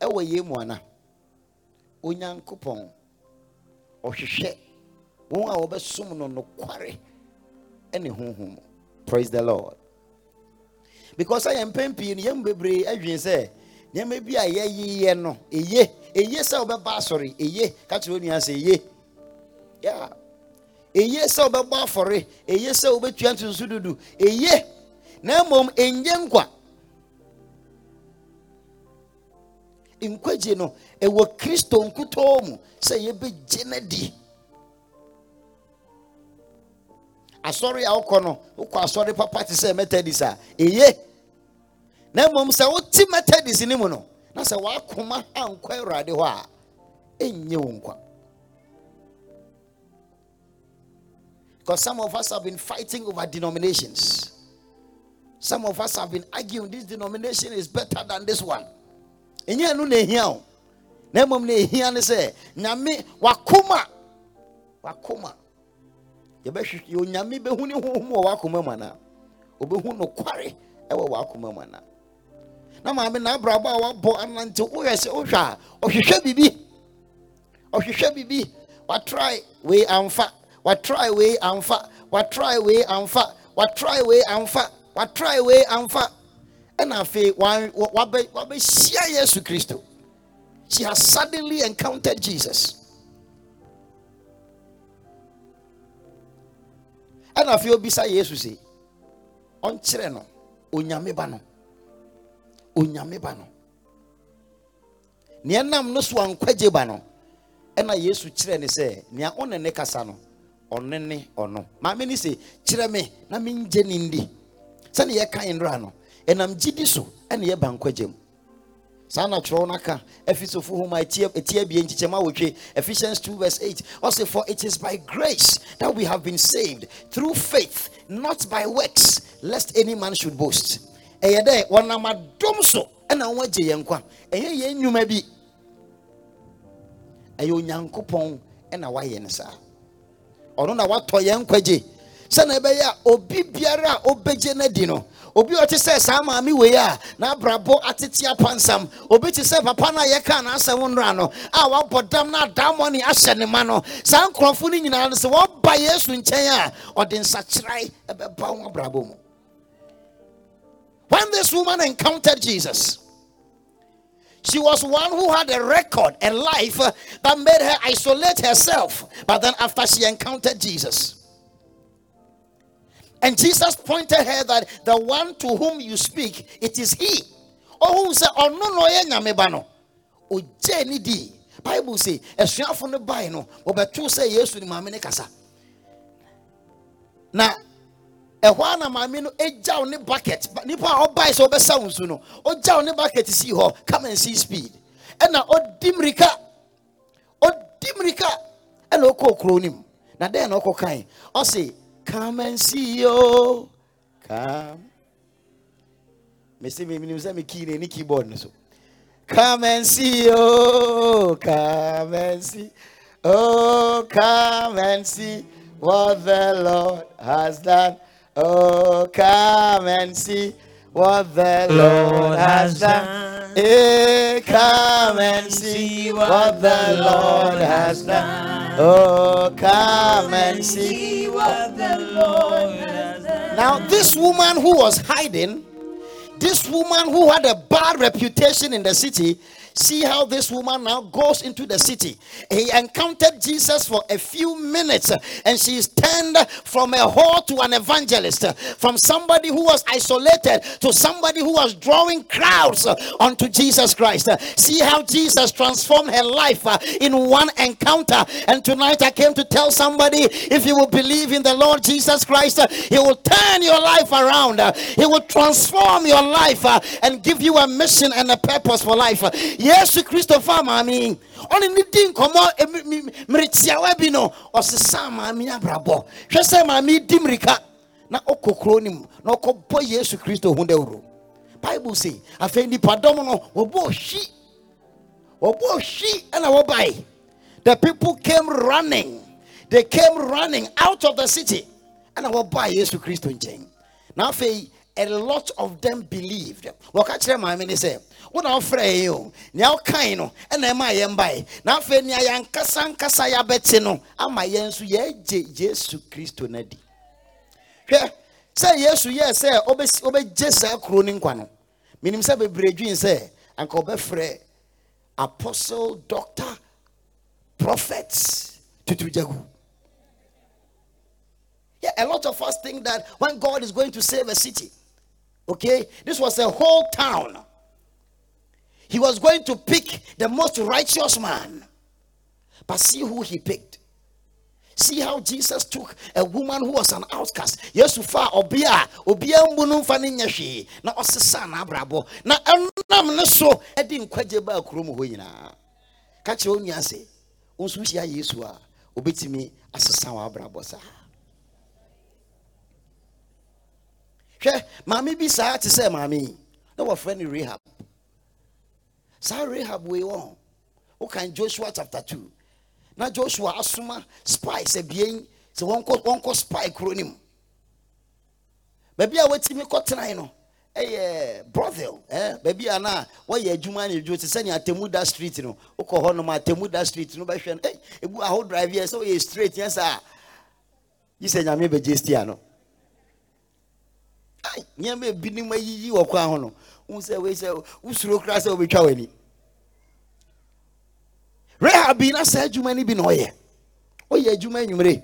[SPEAKER 6] ɛwɔ yɛn mu ana? Onyankopɔn ɔhwehwɛ wɔn a wɔbɛsom no no kware ɛne honhom. Praise the Lord. Because I am mpɛn pii no yɛn bebree adwene sɛ nneɛma bi a yɛyeyɛ no eye eye sɛ wobɛba asɔre eye. Ka kyerɛ onua sɛ eye. Yeah. eye sɛ wobɛbɔ afɔre eye sɛ wobɛtua ntonso dudu eye. Na mmom ɛnyɛ nkwa. Nkwagye no ɛwɔ kristo nkutoo mu sɛ yɛbɛgye no di. Asɔre a wokɔ no wokɔ asɔre papa te sɛ methodist a eye. Na mmom sɛ wote methodist no mu no na sɛ wakoma ankɔ awurade hɔ a ɛnyɛ wo nkwa. Because some of us have been fighting over denominations. Some of us have been arguing this denomination is better than this one. Ɛnyɛ no na ɛhia o na mmom na ɛhia ne sɛ nyame wakoma wakoma yɛbɛhwehwɛ onyame bɛhu ne honhom wɔ wakoma mu anaa? Obɛhu nokware ɛwɔ wakoma mu anaa na maame na abrabɔ a wabɔ anante woyɛ sɛ wohwɛ a ɔhwehwɛ biribi. Ɔhwehwɛ biribi. Watry wei amfa. Watry wei amfa. Watry wei amfa. Watry wei amfa. Watry wei amfa. Ɛna afei wabɛ wabɛhyia yesu kristo. She has suddenly encountered jesus. Ɛna afei obisa yesu sɛ ɔnkyerɛ no onyame ba no onyame ba no. Nea nam no so ankwagye ba no ɛna yesu kyerɛ ne sɛ nea ɔne ne kasa no ɔne ne ɔno. Maame ne kyerɛ me na mengye ne ndi. Sɛne yɛka nwura no ɛnam gyidi so ɛne yɛba nkwagye mu. Saa na twerɛ no aka efisofo homa ɛti abie nkyekyɛma wɔtwe ephesians 2 verse 8 ɔse for it is by grace that we have been saved through faith not by works lest any man should boast ɛyɛ dɛ wɔnam adom so ɛna wɔagye yɛn nkwa. Ɛyɛ yɛn nnwuma bi. Ɛyɛ onyankopɔn ɛna wayɛ no saa. Ɔno na watɔ yɛn nkwagye. Sɛna ɛbɛyɛ a obi biara a ɔbɛgye no adi no obi ɔte sɛ saa maame wei a n'abrabɔ atete apansam obi te sɛ papa no a yɛka n'asɛm nnora no a wabɔ dam na adammɔ ne ahyɛ ne ma no saa nkurɔfo no nyinaa no sɛ wɔba yesu nkyɛn a ɔde nsakyerae ɛbɛba ho abrabɔ mu. When this woman encountered jesus she was one who had a record, a life uh, that made her isolate herself. But then, after she encountered Jesus, and Jesus pointed her that the one to whom you speak, it is he. Oh, who said, Oh, no, no, yeah, nyamebano. O Jenny D. Bible say, a from the Bible, but two say yes to the mamine kasa. Now, ɛhɔ a na maame no egyaw ne bucket. Nipa a ɔbae sɛ ɔbɛsa nsu no ɔgyaw ne bucket si hɔ come and see speed. Ɛna ɔdi mirika ɔdi mirika ɛna ɔkɔ kuro nim na dɛn na ɔkɔ kan? Ɔsi come and see yo come. Mesi mi nim sɛ mi kii na ni keyboard no so. Come and see yo come and see. Oh come and see what the Lord has done. Oh, come and see what the Lord has done. Hey, come and see what the Lord has done. Oh, come and. See
[SPEAKER 4] what the Lord has done.
[SPEAKER 6] Now, this woman who was hiding, this woman who had a bad reputation in the city, see how this woman now goes into the city. He encountered Jesus for a few minutes, and she turned from a whore to an evangelist, from somebody who was isolated to somebody who was drawing crowds unto Jesus Christ. See how Jesus transformed her life uh, in one encounter. And tonight I came to tell somebody if you will believe in the Lord Jesus Christ, uh, He will turn your life around, uh, He will transform your life and give you a mission and a purpose for life. Yesu Christopher Mami, ɔne ne di nkɔmɔ mmeretiawa bi no ɔsesa maame abrabɔ. Hwɛ sɛ maame di mmirika na ɔkɔ kuro no mu na ɔkɔbɔ yesu kristo ho dawuro. Bible say afei nipadɔm no wɔbɔ hwi wɔbɔ hwi ɛna wɔbae. The people came running. They came running out of the city ɛna wɔbaa yesu kristo nkyɛn. Na afei a lot of them believed. Wɔka kyerɛ maame ne sɛ wo na wofrɛ yɛn o nea wokae no ɛna ɛma yɛn bae. Na afei nea yɛankasa nkasa yɛabɛte no ama yɛn nso yɛagye yesu kristo no adi. Hwɛ sɛ yesu yɛɛ sɛ ɔbɛgye saa kuro no nkwa no menim sɛ apostle doctor prophets tutu gyagu yeah, a lot of us think that when God is going to save a city, okay, this was a whole town. He was going to pick the most righteous man. But see who he picked. See how Jesus took a woman who was an outcast. Yesu fa obia obia mbunu mfa ne nya hwee na ɔsesa na abrabɔ na ɛnam ne so ɛde nkwagye baa kurom hɔ nyinaa. Ka kyerɛ wo nua sɛ wo nso hyia Yesu a obɛtumi asesa. Hwɛ maame bi saa te sɛ maame yi na wɔfrɛ no rehab saa rehab wei wɔ wokan joshua chapter 2 na joshua asoma spies abien sɛ wɔnkɔ wɔnkɔ spy kuro no mu. Baabi a watumi kɔtenae no ɛyɛ brothel eh? baabi a na wɔyɛ adwuma ne adwo te sɛnea atemuda street no. Wokɔ hɔ nom atemuda street no bɛhwɛ no "Ei, ɛbu aho drive yɛ sɛ woyɛ straight yɛ saa yi sɛ nyame bɛgye stia no. Nneɛma ebinom ayiyi wɔ kwan ho no wohu sɛ wei sɛ wosuro koraa sɛ Rahab na adwuma bi na ɔyɛ. Ɔyɛ adwuma anwummere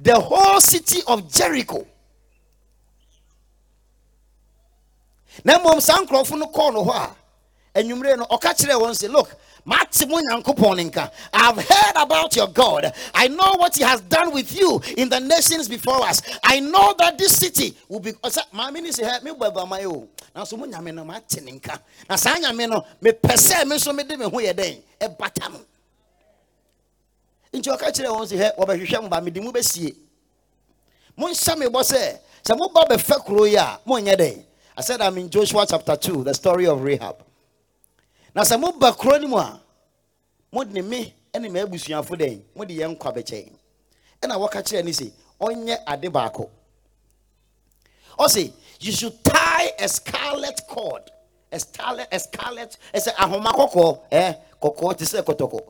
[SPEAKER 6] the whole city of jericho. Na mmom saa nkurɔfo no kɔɔ no hɔ a anwummere no ɔka kyerɛɛ wɔn sɛ look mate mo i've heard about your god. I know what he has done with you in the nations before us. I know that this city will be ɔsɛ maame ne sɛ hɛ mebɔ aguama yi o. Nanso mo nyame no mate ne nka. Na saa nyame no mepɛ sɛ me me ho yɛ dɛn. Ɛbata nti kyerɛ mo monhyɛ me bɔ i said i'm in joshua chapter 2 the story of Rahab na sɛ moba kuro no mu a mode me ne m'abusuafo dɛn? Mode yɛn nkwa bɛkyɛn ɛna wɔka kyerɛ ne sɛ ɔnyɛ ade baako. Ɔse you should tie a scarlet cord. A scarlet a scarlet ɛsɛ ahoma kɔkɔɔ ɛɛ kɔkɔɔ te sɛ kɔtɔkɔ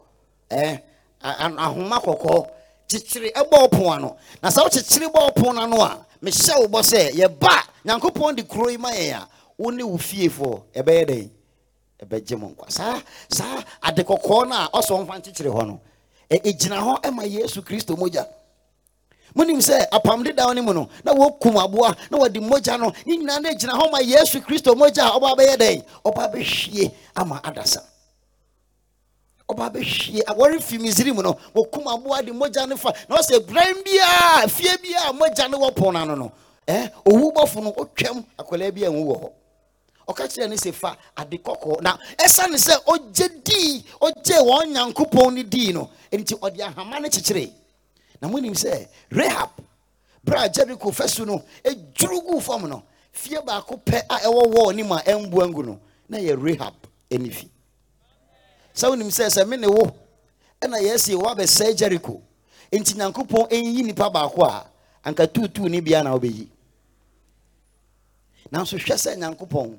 [SPEAKER 6] ɛɛ ahoma kɔkɔɔ kyekyere ɛbɔ ɔpon ano. Na sɛ wokyekyere bɔ ɔpon ano a mehyɛ wo bɔ sɛ yɛba! Nyankopɔn de kuro yi ma yɛn a wo ne wo fiefoɔ. Ɛbɛyɛ dɛn? Ɛbɛgye mo nkwa. Saa saa ade kɔkɔɔ no a ɔsɔ mfa nkyekyere hɔ no ɛgyina hɔ ɛma yesu kristo mogya. Monim sɛ apam dedaw no mu no na wɔkum aboa na wɔde mogya no ne nyinaa no gyina hɔ ma yesu kristo mogya a ɔba bɛyɛ dɛn? Ɔba bɛhwie ama adasa. Ɔba bɛhwie wɔrefi misiri no wɔkum aboa de mogya no fa na ɔsɛ bran biaa fie biaa mogya no wɔ no ano no ɛ owu bɔfo no ɔtwam akwadaa bi a nwu wɔ hɔ. Ɔka kyerɛ ne sɛ fa ade kɔkɔɔ. Na ɛsiane sɛ ɔgye dii ɔgye wɔn nyankopɔn no dii no nti ɔde ahama no kyekyere na monim sɛ rehab berɛ a jericho fasu no ɛdwuru gu fam no fie baako pɛ a ɛwɔ wɔ anim a ɛmbu angu no na yɛ rehab ɛne fi sɛ wonim sɛ sɛ me ne wo ɛna yɛsi woabɛsɛe jericho enti nyankopɔn ɛnyi nipa baako a anka tuutuu ne bia na wobɛyi nanso hwɛ sɛ nyankopɔn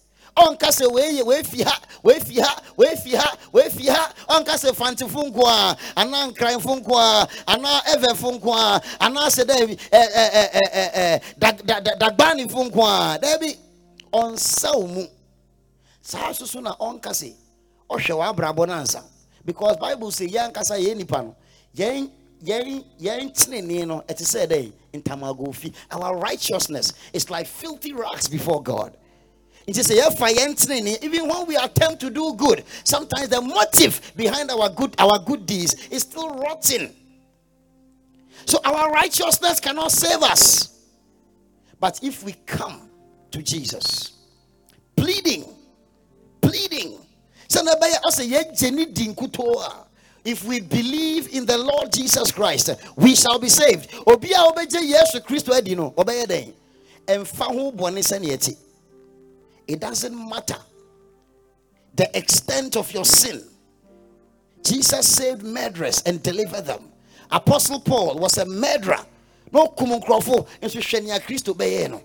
[SPEAKER 6] ɔnka sɛ wei weifi ha weifi ha weifi ha weifi ha ɔnka sɛ fantefo nko a anaa nkranfo nko a anaa ɛvɛfo nko a anaa sɛ dɛ eh, ɛ eh, ɛ eh, ɛ ɛ ɛ ɛ dag- dag- dag- dagbanifo nko a dɛbi ɔnsa wo mu. Saa nso so na ɔnka sɛ ɔhwɛ w'abrabɔ no ansa. Because bible sɛ yɛn ankasa yɛn nipa no yɛn yɛn yɛn tenenee no ɛte sɛ dɛ ntamagofi our righteousness is like filthy rags before god yɛfa yɛn tenenee even when we attempt to do good sometimes the motive behind our good our good deeds is still rotten so our righteousness cannot save us but if we come to jesus pleading pleading. If we believe in the Lord Jesus Christ, we shall be saved. Obi a obegye Yesu Kristo adi no, bɔne sɛnea ɛte. It doesn't matter the extent of your sin. Jesus saved murderers and delivered them. Apostle Paul was a murderer. No kum nkurɔfo nso hwɛ nea Kristo bɛyɛ no.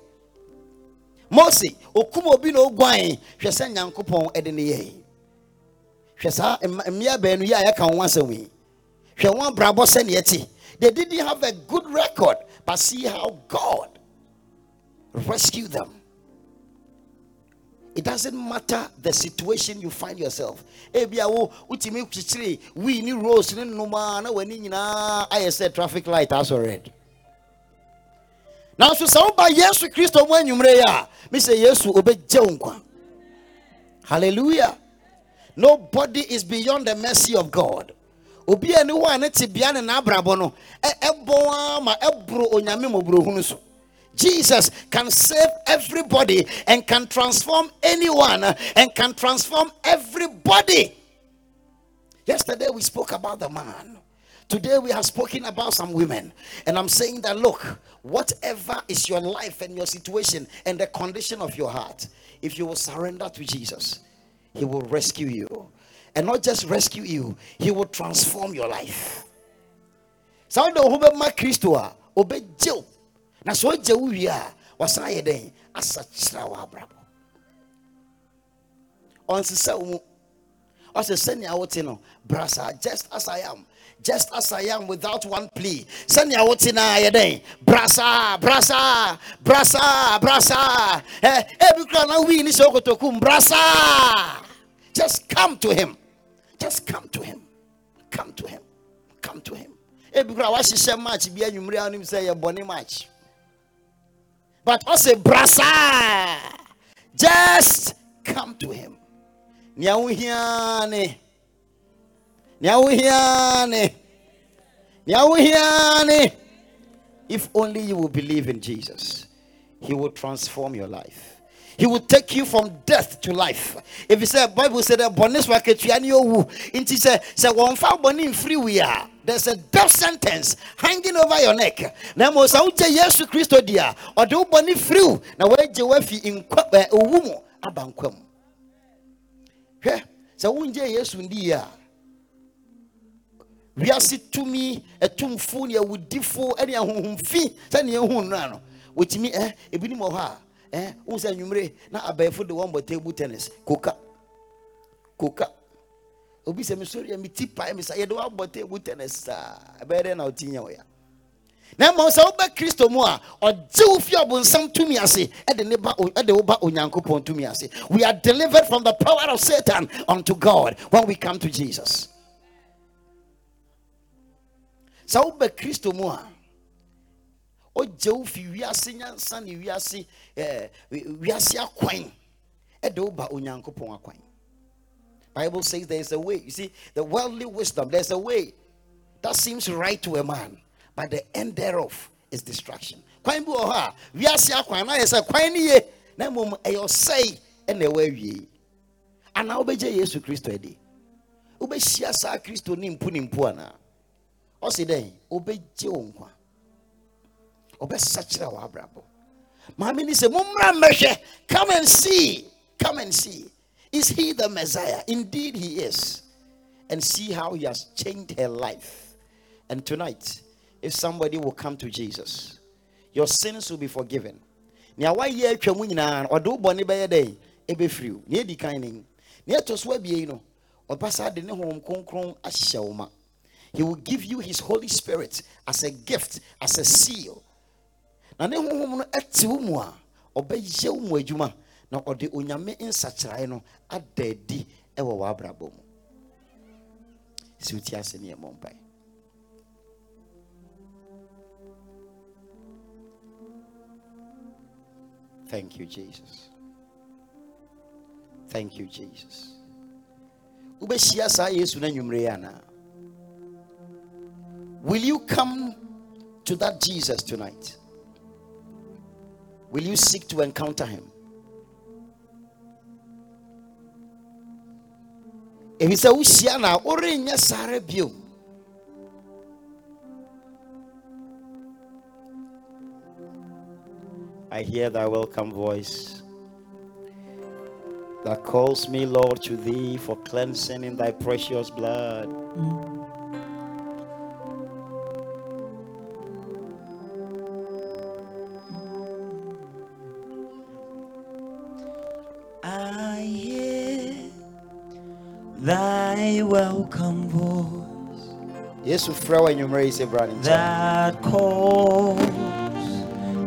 [SPEAKER 6] mose okum obi na oguan hwɛ sɛ nyankopɔn ɛde ne yɛe hwɛ saa mmea baanu a yɛka ho asɛm yi hwɛ wɔn they didn't have a good record but see how god rescued them it doesn't matter the situation you find yourself. Ebia wo wotumi kyekyere wii ne rose ne nnoma na w'ani nyinaa ayɛ sɛ traffic light asɔ red. Nanso sɛ woba yesu kristo mu anwummerɛ yi a mesɛ yesu obɛgye wo nkwa hallelujah. Nobody is beyond the mercy of god. Obi a ne hɔ a ne tebea ne no. Ɛ- ɛbɔn ara ma ɛboro onyame mmɔborɔhunu so jesus can save everybody and can transform anyone and can transform everybody Yesterday we spoke about the man. Today we have spoken about some women. And I'm saying that look, whatever is your life and your situation and the condition of your heart, if you will surrender to Jesus, He will rescue you. And not just rescue you, He will transform your life. Saa de wo ho bɛma na sɛ ɔgye wo wie a wasan ayɛ dɛn? Asakyerɛ wo abrabɔ. Ɔnsesa wo mu. Ɔsɛ sɛnea wote no brasa just as i am just as i am without one plea. Sɛnea wote no ayɛ dɛn? Brasa brasa brasa brasa. Eh, ebi kora na wii ne sɛ wokotokum brasa. Just come to him. Just come to him. Come to him. Come to him. Ebi kora wahyehyɛ match bi anwummere a wonim sɛ yɛ bɔne match but ɔsɛ brasa just come to him. If only you will believe in jesus he will transform your life. He will take you from death to life. If you say Bible said that bonus waketua ne owu. Nti sɛ sɛ wɔmfa bɔne mfiri wie a there's a death sentence hanging over your neck. Na mo sɛ wogye Yesu Kristo di a ɔde wo bɔne firi wo na wɔagye wo afi nkwa ɛ, owu nkwa mu. hwɛ sɛ wongye yesu ndi a wiase tumi eh, atumfo ne awudifo eh, ne ahohomfi sɛnea ɛhu nnora no wɔtumi ɛ eh, ebinom wɔ hɔ a ɛ wohu sɛ anwummere na abɛɛfo de wɔn bɔ table tennis koka koka obi sɛ mesɔre a meti pae me sa yɛde woabɔ table tennis saa. Ɛbɛyɛ na wotinya wo ya. Na mmom sɛ wobɛ kristo mu a ɔgye wo fi ɔbonsam tumi ase ɛde ne ba ɛde wo onyankopɔn tumi ase. We are delivered from the power of satan unto god when we come to jesus. Sɛ wobɛ kristo mu a ɔgye wo fi wiase nyansa ne wiase eh, wiase akwan ɛde wo onyankopɔn akwan bible says there is a way. You see the worldly wisdom there's a way. That seems right to a man but the end thereof is destruction. Kwan bi wɔ hɔ a wiase akwan na yɛ sɛ kwan ne ye. Na mmom ɛyɛ ɔsɛe ɛna ɛwɔ awie. Anaa wobɛgye yesu kristo adi? Wobɛhyia saa kristo ne mpo ne mpo anaa ɔse dɛn? Wobɛgye wo nkwa. Ɔbɛsakyerɛ wɔ abrabɔ maame ni come and see. Come and see Is he the Messiah? Indeed, he is. And see how he has changed her life. And tonight, if somebody will come to Jesus, your sins will be forgiven. nea wayɛ atwa mu nyinaa ɔde wo bɔne bɛyɛ dɛ ɛbɛfiri wo nea ɛdi kan ne nea ɛtɔ so abie no wo ma he will give you his holy spirit as a gift as a seal na ne honhom no ɛte wo mu a mu adwuma na ɔde onyame nsakyeraeɛ no ada adi ɛwɔ w'abrabɔ mu sɛ woti ase ne yɛmmɔ mpae Thank you, Jesus. Thank you, Jesus. Wobɛhyia saa Yesu no anwummere yi anaa? Will you come to that Jesus tonight? Will you seek to encounter him? Sɛ wohyia no a worenyɛ saa ara bio I hear thy welcome voice that calls me, Lord, to thee for cleansing in thy precious blood.
[SPEAKER 3] I thy welcome voice
[SPEAKER 6] Yesu frɛ wo anwummerɛ yi sɛ bra ne nkyɛn.
[SPEAKER 3] that calls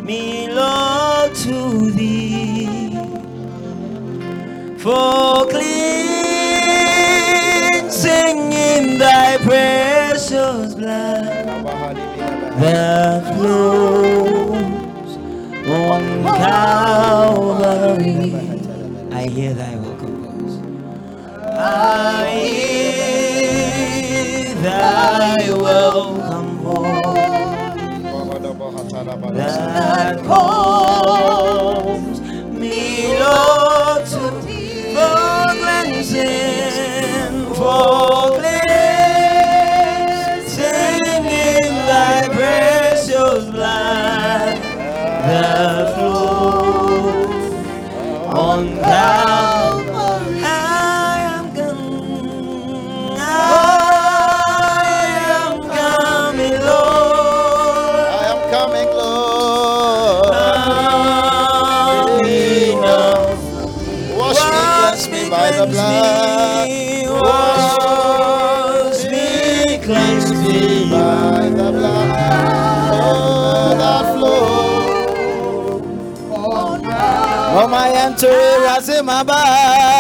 [SPEAKER 3] me, Lord, to thee for cleansing in thy precious blood that flows on Calvary. I hear thy. I thy welcome voice that calls me, Lord, to for cleansing, for cleansing in thy precious blood that flows on Calvary.
[SPEAKER 6] My entry, Razimaba.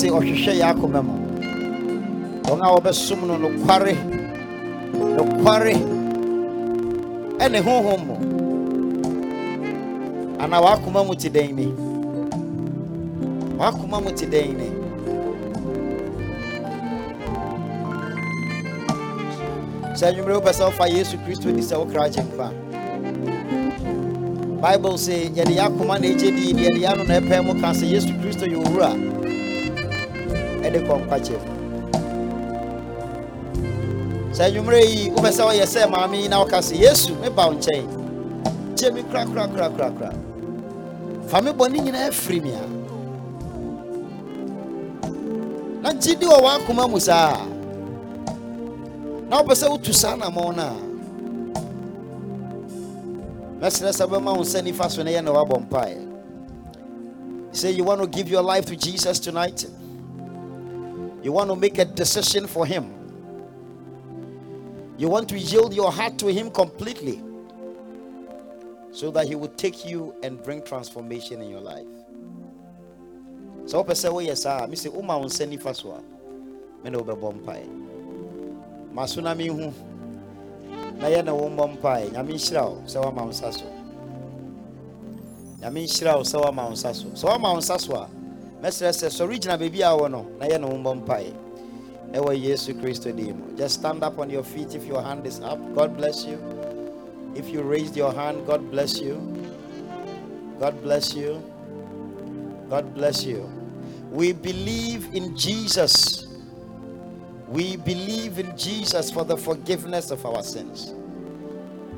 [SPEAKER 6] Ɔse ɔhwehwɛ yɛ akoma mu. Wɔn a wɔbɛsom no nokware nokware ɛne honhom mu. Ana wakoma mu te dɛn ni? Wakoma mu te dɛn ni? Sɛ anwummerɛ wopɛ sɛ wofa yesu kristo di sɛ wokra nkwa. Bible sɛ yɛde yɛ akoma na ɛgye dii ne yɛde yɛ na ɛpɛ mu ka sɛ yesu kristo yɛ owura ɛde sɛ anwummerɛ yi wopɛ sɛ woyɛ sɛ maame yi na woka sɛ yesu meba wo nkyɛn gye me korakorakorakorakora fa me bɔne nyinaa afiri me a na gyidi wɔ w'akoma mu saa na wopɛ sɛ wotu saa nammɔn no a mɛserɛ sɛ bɛma wo nsa nifa so no yɛ na woabɔ mpaeɛ say you want to give your life to jesus tonight you want to make a decision for him. You want to yield your heart to him completely so that He will take you and bring transformation in your life. So, wopɛ sɛ woyɛ saa a me sɛ woma wo nsa nifa so a me ne wobɛbɔ mpaeɛ ma so na menhu na yɛ ne wommɔ mpaeɛ nyame nhyira wo sɛ woama wo nsa so. Nyame nhyira wo sɛ woama wo nsa so. Sɛ woama wo nsa so a mɛsrɛ sɛ sɔre gyina baabi a wɔ no na yɛ ne wommɔ mpaeɛ ɛwɔ yesu kristo din just stand up on your feet if your hand is up. God bless you. If you raised your hand god bless you. God bless you. God bless you. We believe in jesus. We believe in jesus for the forgiveness of our sins.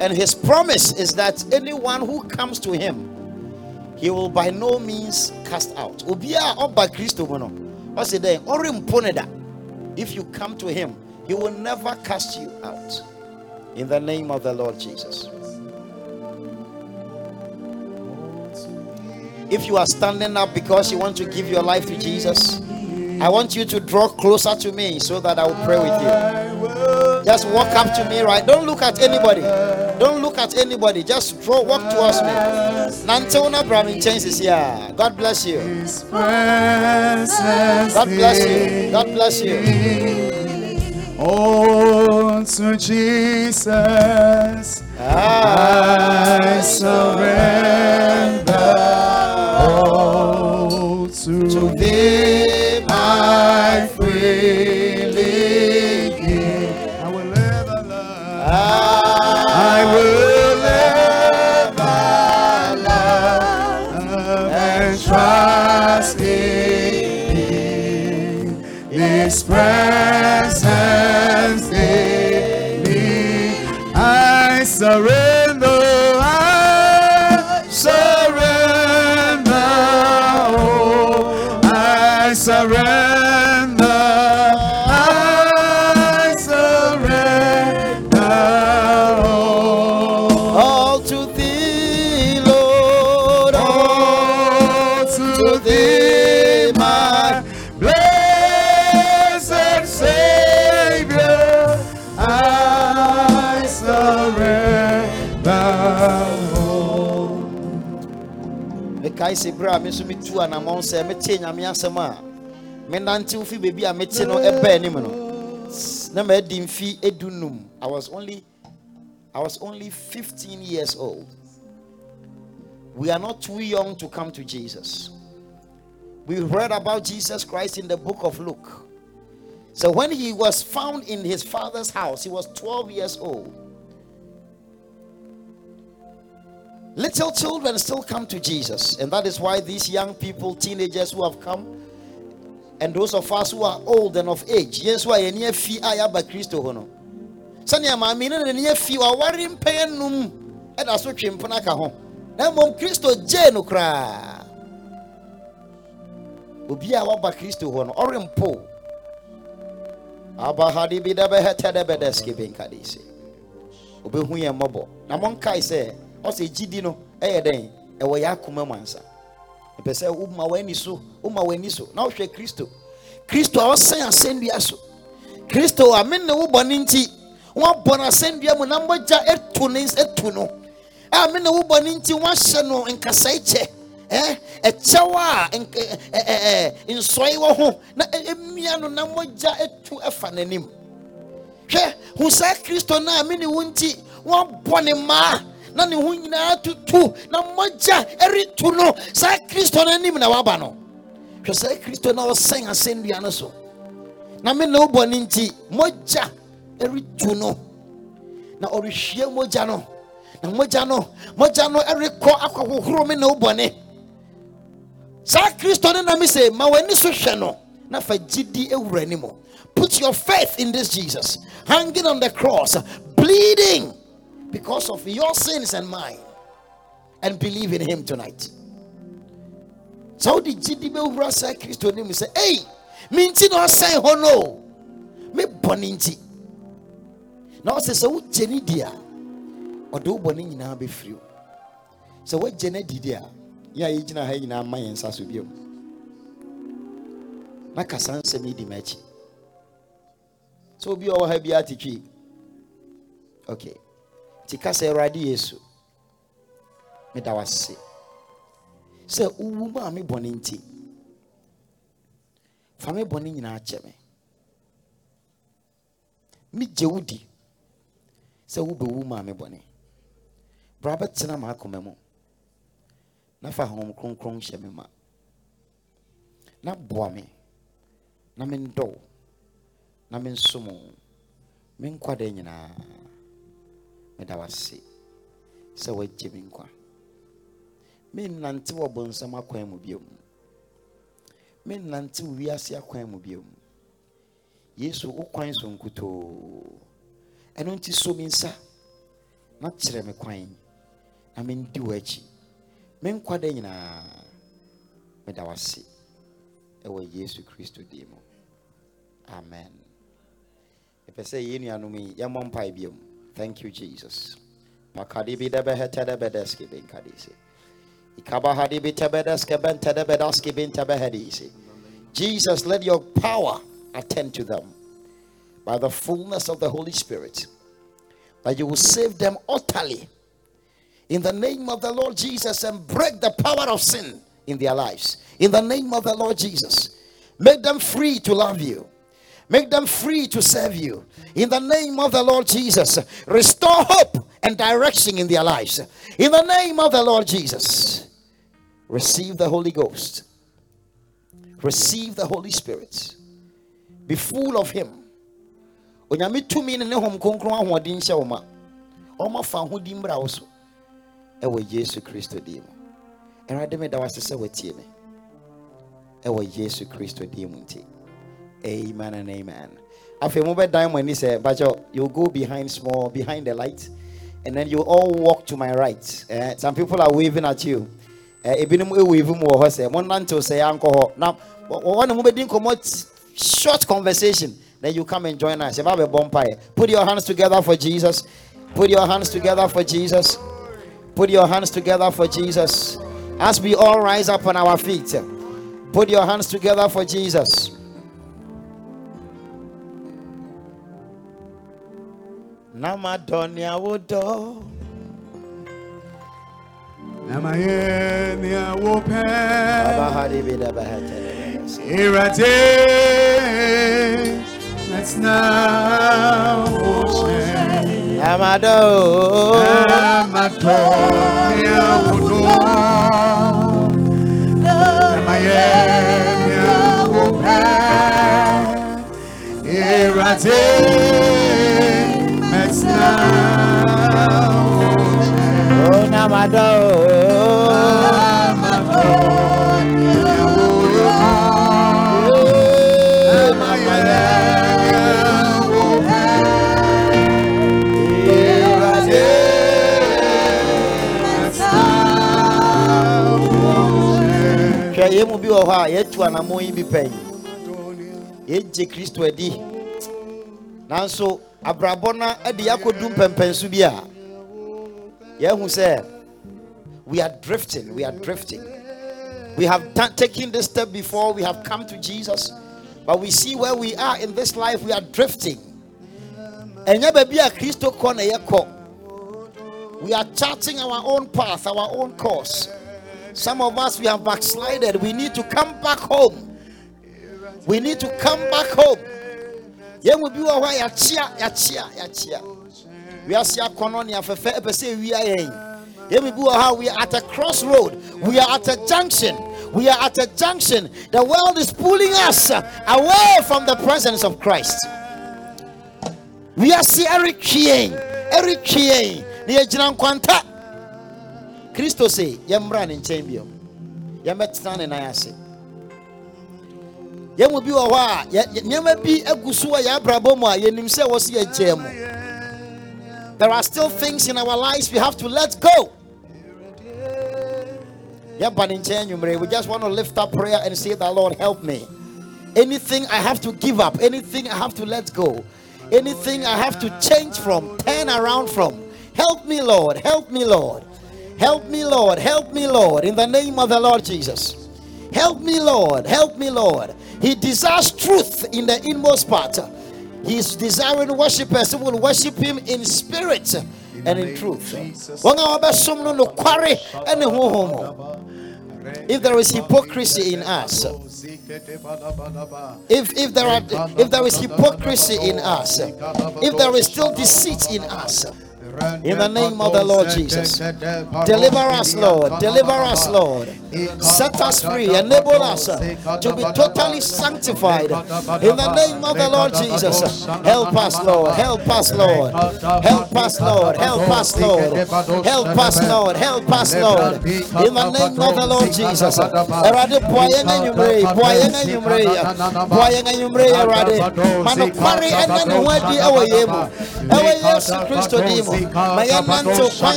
[SPEAKER 6] And his promise is that anyone who comes to him he will by no means cast out. Obiara a ɔba kristo mu no ɔsi dɛ ɔrempo ne da if you come to him he will never cast you out. In the name of the lord jesus. If you are standing up because you want to give your life to jesus i want you to draw closer to me so that i will pray with you. Just walk up to me right? Don't look at anybody don't look at anybody just draw walk towards me Nantona Brahmin chances here. God bless you. God bless you. God bless you.
[SPEAKER 7] Oh, to Jesus, I surrender. Oh, to thee,
[SPEAKER 6] me nyame a fi a no eh, ɛbaa anim no. Na mfi i was only i was only 15 years old. We are not too young to come to jesus. We read about jesus christ in the book of luke. So when he was found in his father's house he was 12 years old Little children still come to Jesus, and that is why these young people, teenagers who have come, and those of us who are old and of age, yes, why any fee I have a Christo hono. Sanya mammy, and any fee are worrying paying num, and I so chimpanaka home. Now, Mom Christo Jeno cry. Ubia waba Christo hono, or impo. Abahadi bidaba hetada bedeski benkadisi. Obehu yɛ mmɔbɔ na monkae sɛ ɔsɛ gyidi no ɛyɛ dɛn? Ɛwɔ yɛ akoma mu ansa. Ɛpɛ sɛ woma w'ani so woma w'ani so na wohwɛ kristo. Kristo a ɔsɛn asɛnnua so. Kristo a me ne wo bɔne nti woabɔ no asɛnnua mu na mmɔgya ɛtu ne ɛtu no. A me ne wo bɔne nti woahyɛ no nkasae kyɛ. Ɛkyɛw a nsɔe wɔ ho na ɛmia no na mmɔgya ɛtu ɛfa n'anim. Hwɛ hu saa kristo no a me ne wo nti woabɔ ne mmaa na ne ho nyinaa tutu na mmɔgya ɛretu no. Saa kristo no anim na waba no. Hwɛ saa kristo no a ɔsɛn asɛnnua no so na me ne wo bɔ ne nti mmɔgya ɛretu no. Na ɔrehwie mogya no. Na mogya no mogya no ɛrekɔ akɔhohoro me ne wo bɔne saa kristo no na me sɛ ma w'ani so hwɛ no. Na fa gyidi anim put your faith in this jesus. Hanging on the cross bleeding because of your sins and mine and believe in him tonight. So wode gyidi bɛwura saa kristo no mu sɛ ei me nti na ɔsɛn me bɔne nti. Na ɔsɛ sɛ wogye ne di a ɔde wo bɔne nyinaa bɛfiri wo. Sɛ woagye no adidi a yɛ a yɛgyina ha nyinaa ma yɛn nsa so biom na ka saa nsɛm di m'akyi. Sɛ obi a ɔwɔ ha biara te okay nti ka awurade yesu meda wase sɛ wowu mu a me bɔne nti fa me bɔne nyinaa kyɛ me megye wo di. Sɛ wobɛwu mu a me bɔne bra bɛtena maakoma mu. Na fa honhom kronkron hyɛ me ma. Na boa me na mendɔ wo na mensom wo me nkwa nyinaa meda wase. Sɛ woagye me nkwa. Mennante wɔ bonsam akwan mu biom. Mennante wiase akwan mu biom. Yesu wo kwan so nkutoo ɛno nti so me nsa. Na kyerɛ me kwan. Na mendi w'akyi. Me nkwa da nyinaa meda wase. Ɛwɔ yesu kristo din mu. Amen. Mepɛ sɛ yɛ nuanom yi yɛmmɔ mpae biom thank you jesus jesus let your power attend to them by the fullness of the holy spirit that you will save them utterly in the name of the Lord Jesus and break the power of sin in their lives. In the name of the Lord Jesus, make them free to love you. Make them free to serve you. In the name of the Lord Jesus, restore hope and direction in their lives. In the name of the Lord Jesus, receive the Holy Ghost. Receive the Holy Spirit. Be full of Him. onyame tumi ne ne hom kronkron ahoɔden hyɛ wo ma ɔma fa ahodi mmra wo so ɛwɔ yesu kristo din mu awurade meda wase sɛ watie me ɛwɔ yesu kristo din mu nti amen and amen afei mobɛdan mo ani sɛ bakyɛ you'll go behind small behind the light and then you all walk to my right eh, some people are waving at you eh, ebinom mu wɔ hɔ sɛ monnantew sɛ yɛankɔ hɔ na wɔne mobɛdi nkɔmmɔ short conversation then you come and join us. Put your hands together for Jesus. Put your hands together for Jesus. Put your hands together for Jesus. As we all rise up on our feet, put your hands together for Jesus. Namadonia wodo.
[SPEAKER 5] Namayenia wope.
[SPEAKER 6] Abahadi bidabahate.
[SPEAKER 5] Irate. Let's now ocean.
[SPEAKER 6] Namado.
[SPEAKER 5] Amadonia wodo. Namayenia wope. Irate. Let's now.
[SPEAKER 6] Oh, Namado. hwɛ yɛn mu bi wɔ hɔ a yɛatu anammɔn yi bi pɛn yɛgye kristo adi nanso abrabɔ no de yɛakɔdu mpɛmpɛnso bi a yɛahu sɛ we are drifting we are drifting. We have ta- taken this step before we have come to jesus but we see where we are in this life we are drifting. Ɛnyɛ baabi a kristo kɔ na we are charting our own path our own course. Some of us we have backslided. We need to come back home. We need to come back home yɛn mu bi wɔ hɔ a yɛakyea yɛakyea yɛakyea. Wiase akɔnɔ ne afɛfɛ ɛpɛ sɛ ewia yɛn. Yɛn mu bi wɔ hɔ a we are at a crossroad. We are at a junction. We are at a junction. The world is pulling us away from the presence of christ. Wiase ɛretwi yɛn ɛretwi yɛn na yɛgyina nkwanta. Kristo se yɛmmra ne nkyɛn bio. Yɛmmɛtena ne nan ase yɛn mu bi wɔ hɔ a nneɛma bi so wɔ yɛn abrabɔ mu a yɛnim sɛ mu. There are still things in our lives we have to let go. Yɛba ne nkyɛn we just want to lift up prayer and say that lord help me. Anything i have to give up anything i have to let go anything i have to change from turn around from help me lord help me lord. Help me lord help me lord in the name of the lord jesus Help me, Lord. Help me, Lord. He desires truth in the inmost part. He's desiring worshippers who will worship Him in spirit and in truth. Wɔn a wɔbɛsom no nokware ne honhom. If there is hypocrisy in us, if if there are if there is hypocrisy in us, if there is still deceit in us, in the name of the Lord Jesus. Deliver us, Lord. Deliver us, Lord. Set us free. Enable us uh, to be totally sanctified. In the name of the Lord Jesus. Help us, Lord. Help us, Lord. Help us, Lord. Help us, Lord. Help us, Lord. Help us, Lord. In the name of the Lord Jesus.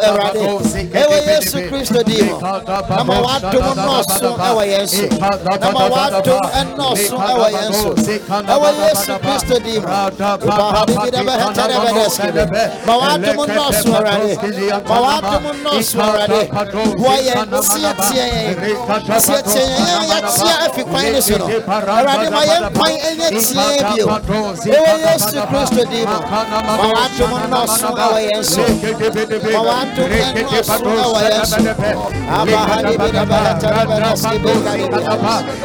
[SPEAKER 6] So Awurade. Ɛwɔ Yesu Kristo din mu. Na ma w'adom nnɔɔso ɛwɔ yɛn so. Na ma w'adom nnɔɔso ɛwɔ yɛn so. Ɛwɔ Yesu Kristo din mu. Ibahadi bi dɛbɛ hɛtɛ dɛbɛ dɛsɛ. Ma w'adom nnɔɔso Awurade. Ma w'adom nnɔɔso Awurade. Boa yɛn yɛn. Tiatia yɛn yɛatia afi kwan no so no. Awurade ma yɛn kwan ɛnyɛ tie bio. Ɛwɔ Yesu Kristo din mu. Ma w'adom nnɔɔso ɛwɔ yɛn so. Ma w'adom nnɔɔso ɛwɔ yɛn so. Abahadi bi dɛbɛ hɛtɛ dɛbɛ dɛsɛ bi kari bi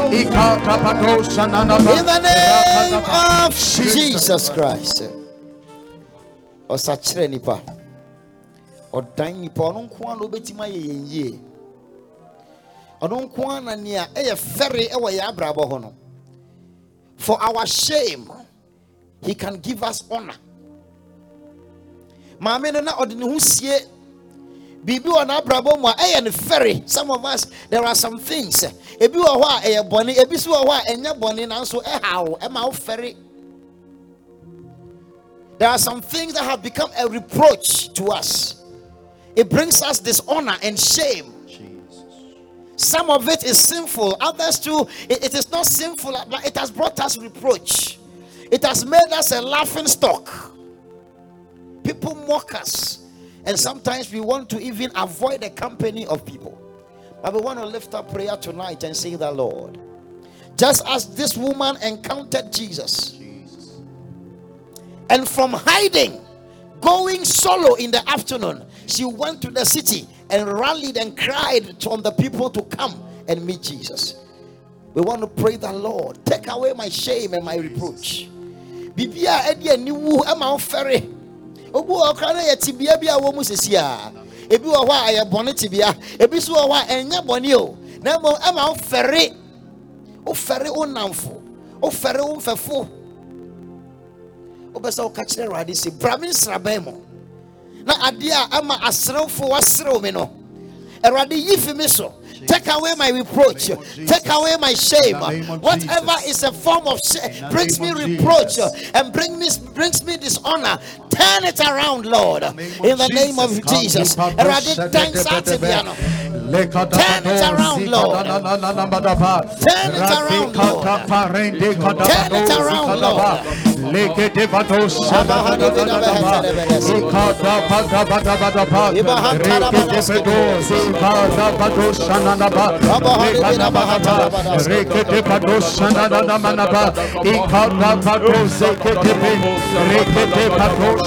[SPEAKER 6] In the name of Jesus Christ. Ɔsakyerɛ nipa. Ɔdan nipa ɔno nko ara na obetumi ayɛ yɛn yie. Ɔno nko ara na nea ɛyɛ fɛre ɛwɔ yɛn abrabɔ hɔ no. For our shame, he can give us honor. Maame no na ɔde ne ho sie biribi wɔ n'abrabɔ mu a ɛyɛ no fɛre. Some of us there are some things. Ebi wɔ hɔ a ɛyɛ bɔne ebi nso wɔ hɔ a ɛnyɛ bɔne nanso ɛha wo ɛma wo fɛre. There are some things that have become a reproach to us. It brings us dishonor and shame. Some of it is sinful others too it- it is not sinful but it has brought us reproach. It has made us a laughing stock. People mock us and sometimes we want to even avoid the company of people. But we want to lift up prayer tonight and say the lord just as this woman encountered jesus and from hiding going solo in the afternoon she went to the city and rallied and cried on the people to come and meet jesus. We want to pray the lord take away my shame and my reproach obi wɔ ɔkra no yɛ tibea bi a wɔ mu sisi a ebi wɔ hɔ a ɛyɛ bɔne tibea ebi nso wɔ hɔ a ɛnyɛ bɔne o. Na mmom ɛma wo fɛre wo namfo. Wo fɛre wo mfɛfo wobɛ sɛ woka kyerɛ awurade sɛ bra me nsraban mu na adeɛ a ama aserewfo waserew me no. Awurade yi fi me so. Take away my reproach. Take away my shame. Whatever is a form of shame brings me reproach and bring me brings me dishonor. Turn it around, Lord. In the name of Jesus. Awurade, thanks Ativiano. Turn it around, Lord. Turn it around, Lord. Turn it around, Lord.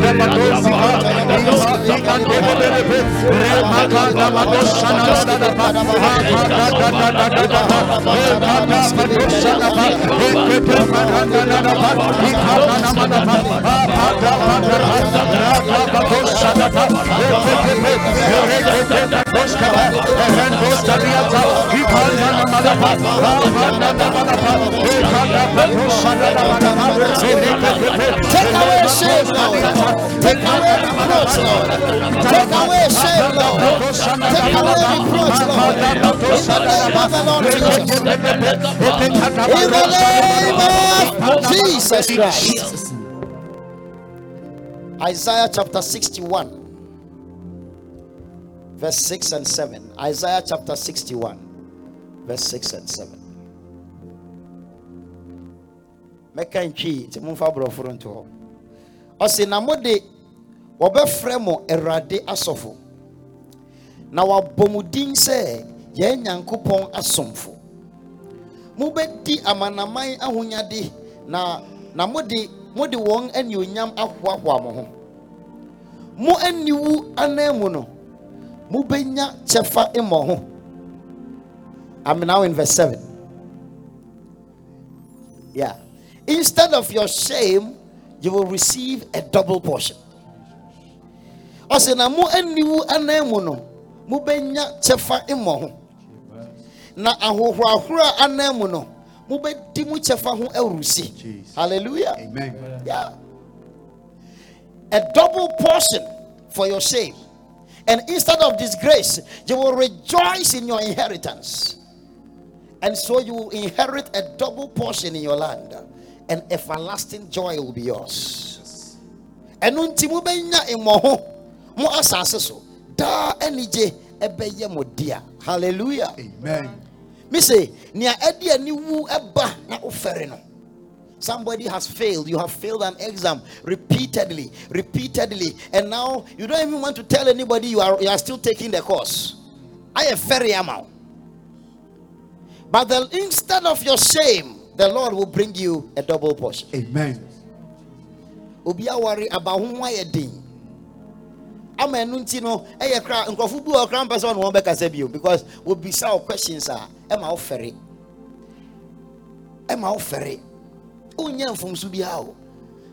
[SPEAKER 5] da you. da da da da da da da da da da da da da da
[SPEAKER 6] Take away shame, Lord. Take away reproach, Lord. Take away shame, Lord. Take away reproach, Lord. In the name of Jesus Christ. Isaiah chapter 61, verse 6 and 7. Isaiah chapter 61, verse 6 and 7. mɛka ntwi nti momfa borɔforo nto hɔ. Ɔse na mode asɔfo. Na wabɔ mu din sɛ yɛn nyankopɔn asomfo. Mobɛdi amanaman ahonyade na na mode mode wɔn anuonyam ahoahoa mo ho. Mo anan mu no mobɛnya chefa mmɔ ho I'm now in verse 7. Yeah. Instead of your shame, you will receive a double portion. ɔsɛ na mo aniwu anan mu no mobɛnya kyɛfa mmɔ ho na ahohoahoro a anan mu no mobɛdi mu kyɛfa ho awurusi hallelujah
[SPEAKER 5] Amen.
[SPEAKER 6] yeah a double portion for your shame and instead of disgrace you will rejoice in your inheritance. And so you will inherit a double portion in your land and everlasting joy will be yours. Ɛno nti mobɛnya mmɔho mo asase so daa anigye ɛbɛyɛ mo dea hallelujah.
[SPEAKER 5] Amen.
[SPEAKER 6] me say nea ɛde ani wu ɛba na wofɛre no somebody has failed. You have failed an exam repeatedly repeatedly. And now you don't even want to tell anybody you are you are still taking the course. I am very amount but the, instead of your shame the lord will bring you a double portion.
[SPEAKER 5] Amen.
[SPEAKER 6] obi aware aba ho ho ayɛ den ama ɛno nti no ɛyɛ kra nkurɔfo bi wɔ kra mpɛ sɛ ɔne wɔn bɛkasa bio because wɔbisa wo questions a ɛma wo fɛre ɛma wo fɛre wonyɛ mfomso biara o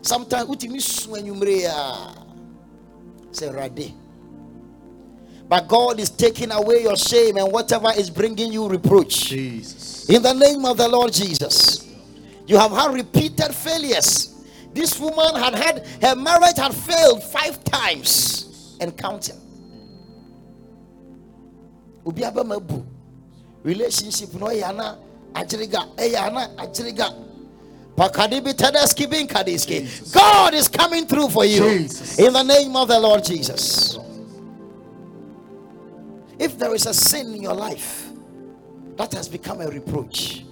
[SPEAKER 6] sometimes wotumi su anwummere a sɛ awurade but god is taking away your shame and whatever is bringing you reproach
[SPEAKER 5] Jesus.
[SPEAKER 6] in the name of the Lord Jesus. You have had repeated failures. This woman had had her marriage had failed five times and counting. Obi aba mabu relationship no yana ajiriga eyana ajiriga Pakadibi tedeski bin kadiski. God is coming through for you
[SPEAKER 5] Jesus.
[SPEAKER 6] in the name of the Lord Jesus. If there is a sin in your life, that has become a reproach.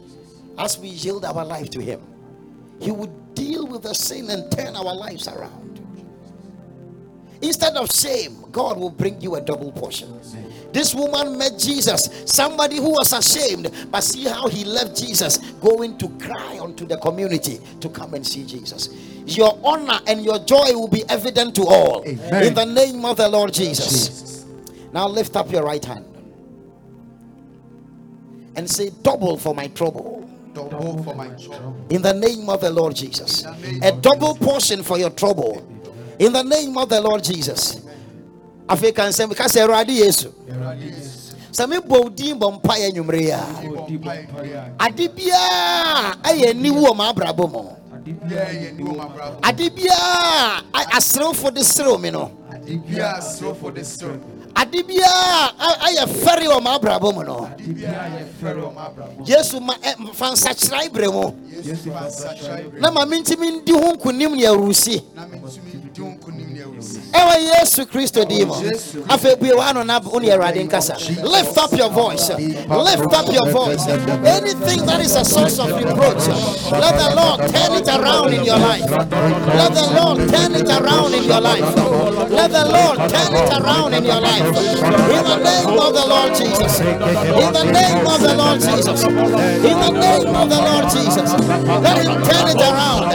[SPEAKER 6] As we yield our life to Him, He would deal with the sin and turn our lives around. Instead of shame, God will bring you a double portion. This woman met Jesus, somebody who was ashamed, but see how he left Jesus going to cry unto the community to come and see Jesus. Your honor and your joy will be evident to all.
[SPEAKER 5] Amen.
[SPEAKER 6] In the name of the Lord Jesus.
[SPEAKER 5] Jesus.
[SPEAKER 6] Now lift up your right hand and say, Double for my trouble.
[SPEAKER 5] Double for my trouble.
[SPEAKER 6] In the name of the Lord Jesus. A double portion for your trouble. In the name of the Lord Jesus. Afei kan sɛ meka sɛ awurade yesu. Sɛ mebɔ din bɔ mpaeɛ anwummere yi a ade biaa ɛyɛ aniwu wɔ m'abrabɔ mu. Ade biaa aserewfo de serew me no ade biaa a- ayɛ fɛre wɔ m'abrabɔ mu no. Yesu fa nsakyerae berɛ mu. Na ma mentimi ndi ho nkonim ne awurusi. Ɛwɔ yesu kristo din mu. Afei bue w'ano na wo ne awurade nkasa. Lift up your voice. Lift up your voice. Anything that is a source of reproach let the lord turn it around in your life. Let the lord turn it around in your life let the lord turn it around in your life. In the name of the lord jesus. In the name of the lord jesus. In the name of the lord jesus. Let him turn it around.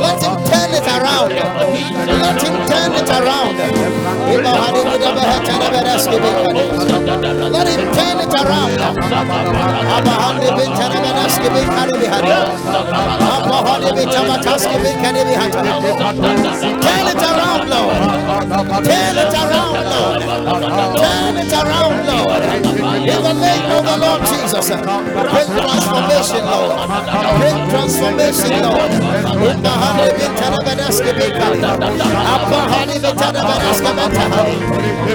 [SPEAKER 6] Let him turn it around let him turn it around let him turn it around. Turn it around, Lord. Turn it around, Lord. Turn it around, Lord. In the name of the Lord Jesus. Bring transformation, Lord. Bring transformation, Lord. In the honey Vitanabaneski Bata.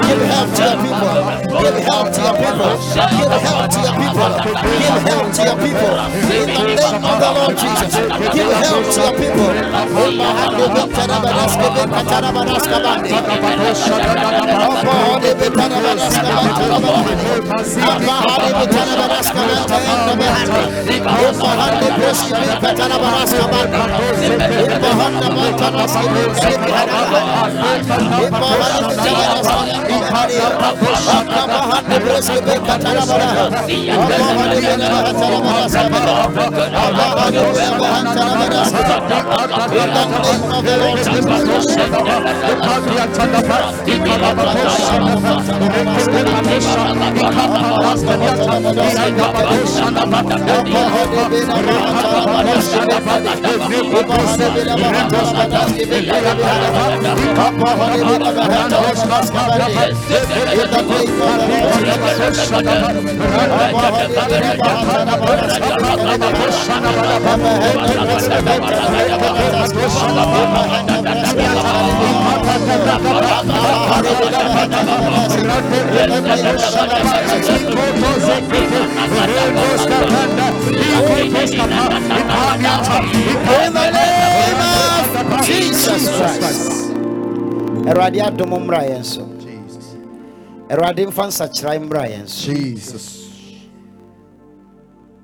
[SPEAKER 6] Give help to your people. Give help to your people. Give help to your people. Give help to your people. In the name of the Lord Jesus. Give help to your people. In the name of Jesus Christ. Mmra yɛn so. Awurade mfa nsakyera mmra yɛn so.
[SPEAKER 5] Jesus.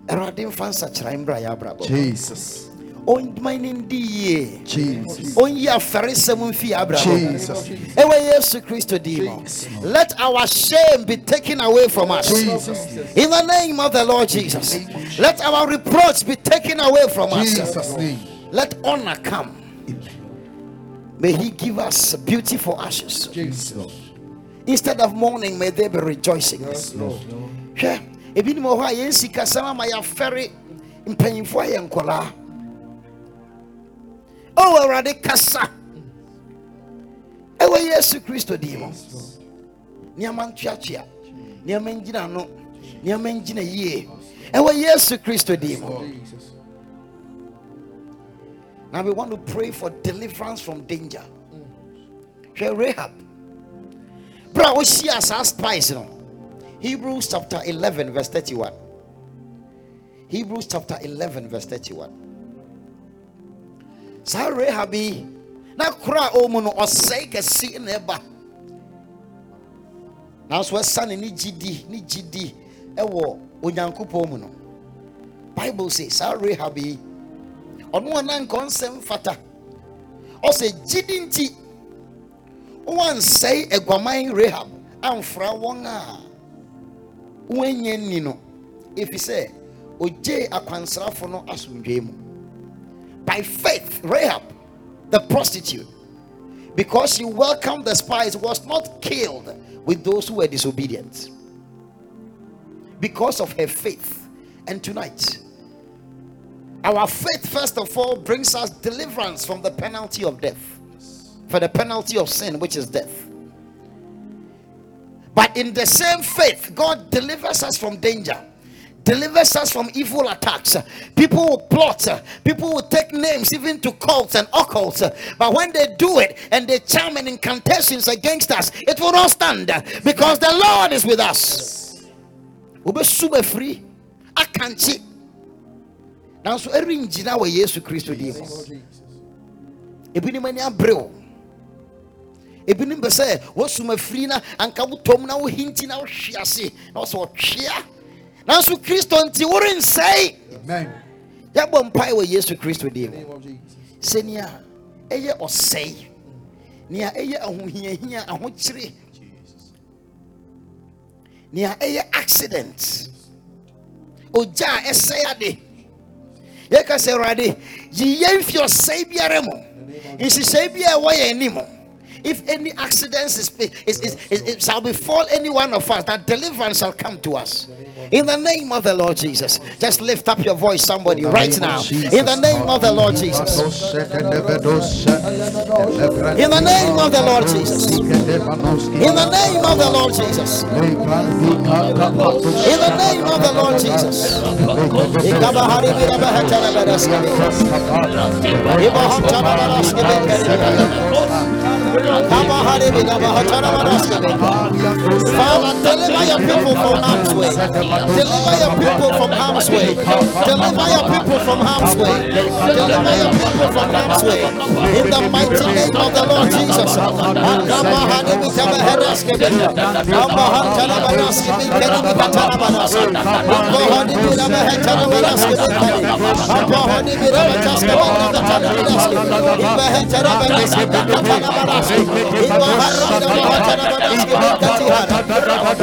[SPEAKER 6] Mfa nsakyera mmra yɛn abrabɔ.
[SPEAKER 5] Jesus.
[SPEAKER 6] Ɔnman ne ndi yie.
[SPEAKER 5] Jesus.
[SPEAKER 6] Ɔnyi afɛresɛm mfi yɛn abrabɔ.
[SPEAKER 5] Jesus.
[SPEAKER 6] Ɛwɔ Yesu Kristo din. Let our shame be taken away from us. In the name of the Lord Jesus. Let our reproach be taken away from us.
[SPEAKER 5] Jesus'
[SPEAKER 6] Let honor come. May He give us beautiful ashes.
[SPEAKER 5] Jesus.
[SPEAKER 6] Instead of mourning, may they be rejoicing. Hwɛ, ebinom wɔ hɔ a yɛn sikasɛm ama yɛafɛre mpanyinfoɔ a yɛ nkɔlaa. O Awurade kasa. Ɛwɔ Yesu Kristo din mu. Nneɛma ntoatoa. Nneɛma ngyina ano. Nneɛma ngyina yie. Ɛwɔ Yesu Kristo din mu. Now we want to pray for deliverance from danger. Hwɛ Rahab. Bra wohyia saa spies no. Hebrews chapter 11 verse 31. Hebrews chapter 11 verse 31. Saa Rahab yi na kora a ɔwɔ no ɔsɛe kɛse na ɛba. Nanso ɛsane ne gyidi ne gyidi ɛwɔ Onyankopɔn mu no. Bible says saa Rahab yi ɔno a na nka ɔnsɛm fata ɔsɛ gyidi nti wansɛe aguaman Rahab amfra wɔn a wɔanya nni no ɛfiri sɛ akwansrafo no asomdwee mu by faith Rahab the prostitute because she welcomed the spies was not killed with those who were disobedient. Because of her faith. And tonight our faith first of all brings us deliverance from the penalty of death. For the penalty of sin which is death. But in the same faith god delivers us from danger delivers us from evil attacks. People will plot people will take names even to cults and occults. But when they do it and they charm and incantations against us it will not stand because the lord is with us. Wobɛsu bɛfiri, akankye. nanso ɛrengyina wɔ yesu kristo din mu ebinom ani abere wo ebinom pɛ sɛ wɔsum afiri na anka na wohinti na wohwe ase na wɔsɛ ɔtwea nanso kristo nti worensɛe yɛbɔ mpae wɔ yesu kristo din mu.
[SPEAKER 5] Jesus.
[SPEAKER 6] sɛnea ɛyɛ ɔsɛe nea ɛyɛ ahohiahia ahokyere nea ɛyɛ accident ogya a ɛsɛe ade. Yɛka sɛ awurade yi yɛn fi ɔsɛe biara mu. Nhyehyɛe bi a ɛwɔ yɛn anim if any accidents is, is, is, is, is- shall befall any one of us, that deliverance shall come to us. In the name of the Lord Jesus, just lift up your voice, somebody, right now. In the name of the Lord Jesus. In the name of the Lord Jesus. In the name of the Lord Jesus. In the name of the Lord Jesus. Father, deliver your people from harm's way. Deliver your people from harm's way. Deliver your people from harm's way. Deliver your people from harm's way. In the mighty name of the Lord Jesus. Akabahari biraba haraskebe. Abahatara baraskebe kerebe hatara baraskebe. Abahatara biraba hatara baraskebe kerebe. Abahatara biraba taskebe hatara baraskebe. Ibahatara baraskebe hatara baraskebe. Ibahatara biraba hatara baraskebe katihara.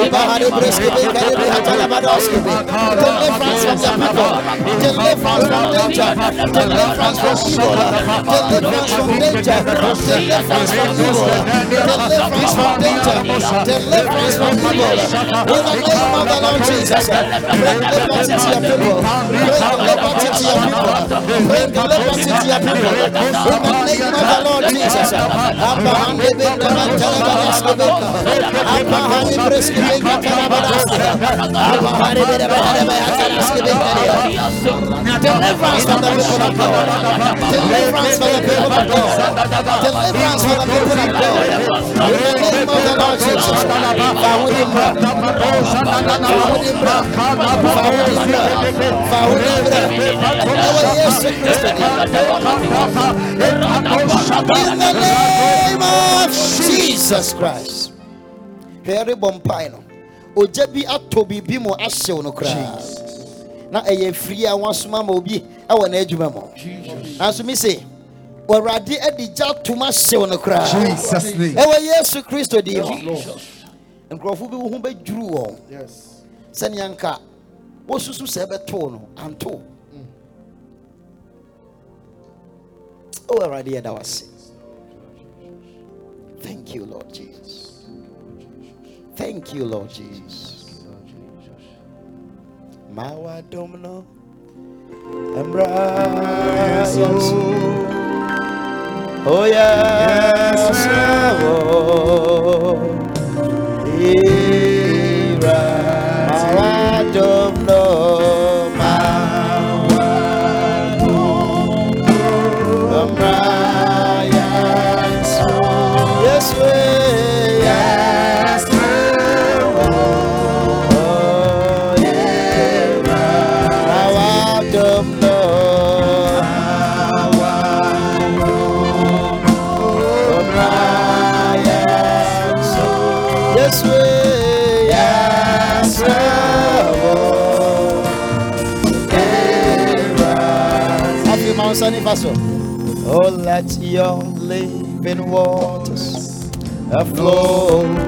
[SPEAKER 6] Ibahari breskebe kerebe hatara baraskebe. Deliverance from the people. Deliverance from danger. Deliverance from evil. Deliverance from danger. Deliverance from evil. Deliverance from danger. Deliverance from evil. In the name of the Lord Jesus. Bring liberty to your people. Bring liberty to your people. Bring liberty to your people. In the name of the Lord Jesus. Baharaske binda. Deliverance from the people of God. Deliverance from the people of God. Deliverance from the people of God. The the Lord the of Jesus Christ. Hwɛre bɔ mpae no. Ogya bi atɔ biribi mu ahyew no koraa. Na ɛyɛ firi a wasoma ma obi ɛwɔ n'adwuma mu. Nanso mi se, Awurade adi gya tom ahyew no koraa.
[SPEAKER 5] Name.
[SPEAKER 6] Ɛwɔ Yesu Kristo din mu. Nkurɔfo bi ho bɛdwuru wɔn. Sɛnea nka wosusu sɛ ɛbɛtoo no, antoo. Oh, Awurade yɛda wo ase. Thank you, Lord Jesus. Thank you, Lord Jesus. Mawa domino. Oh yes. Oh. Mawa domno. Oh, let your living waters flow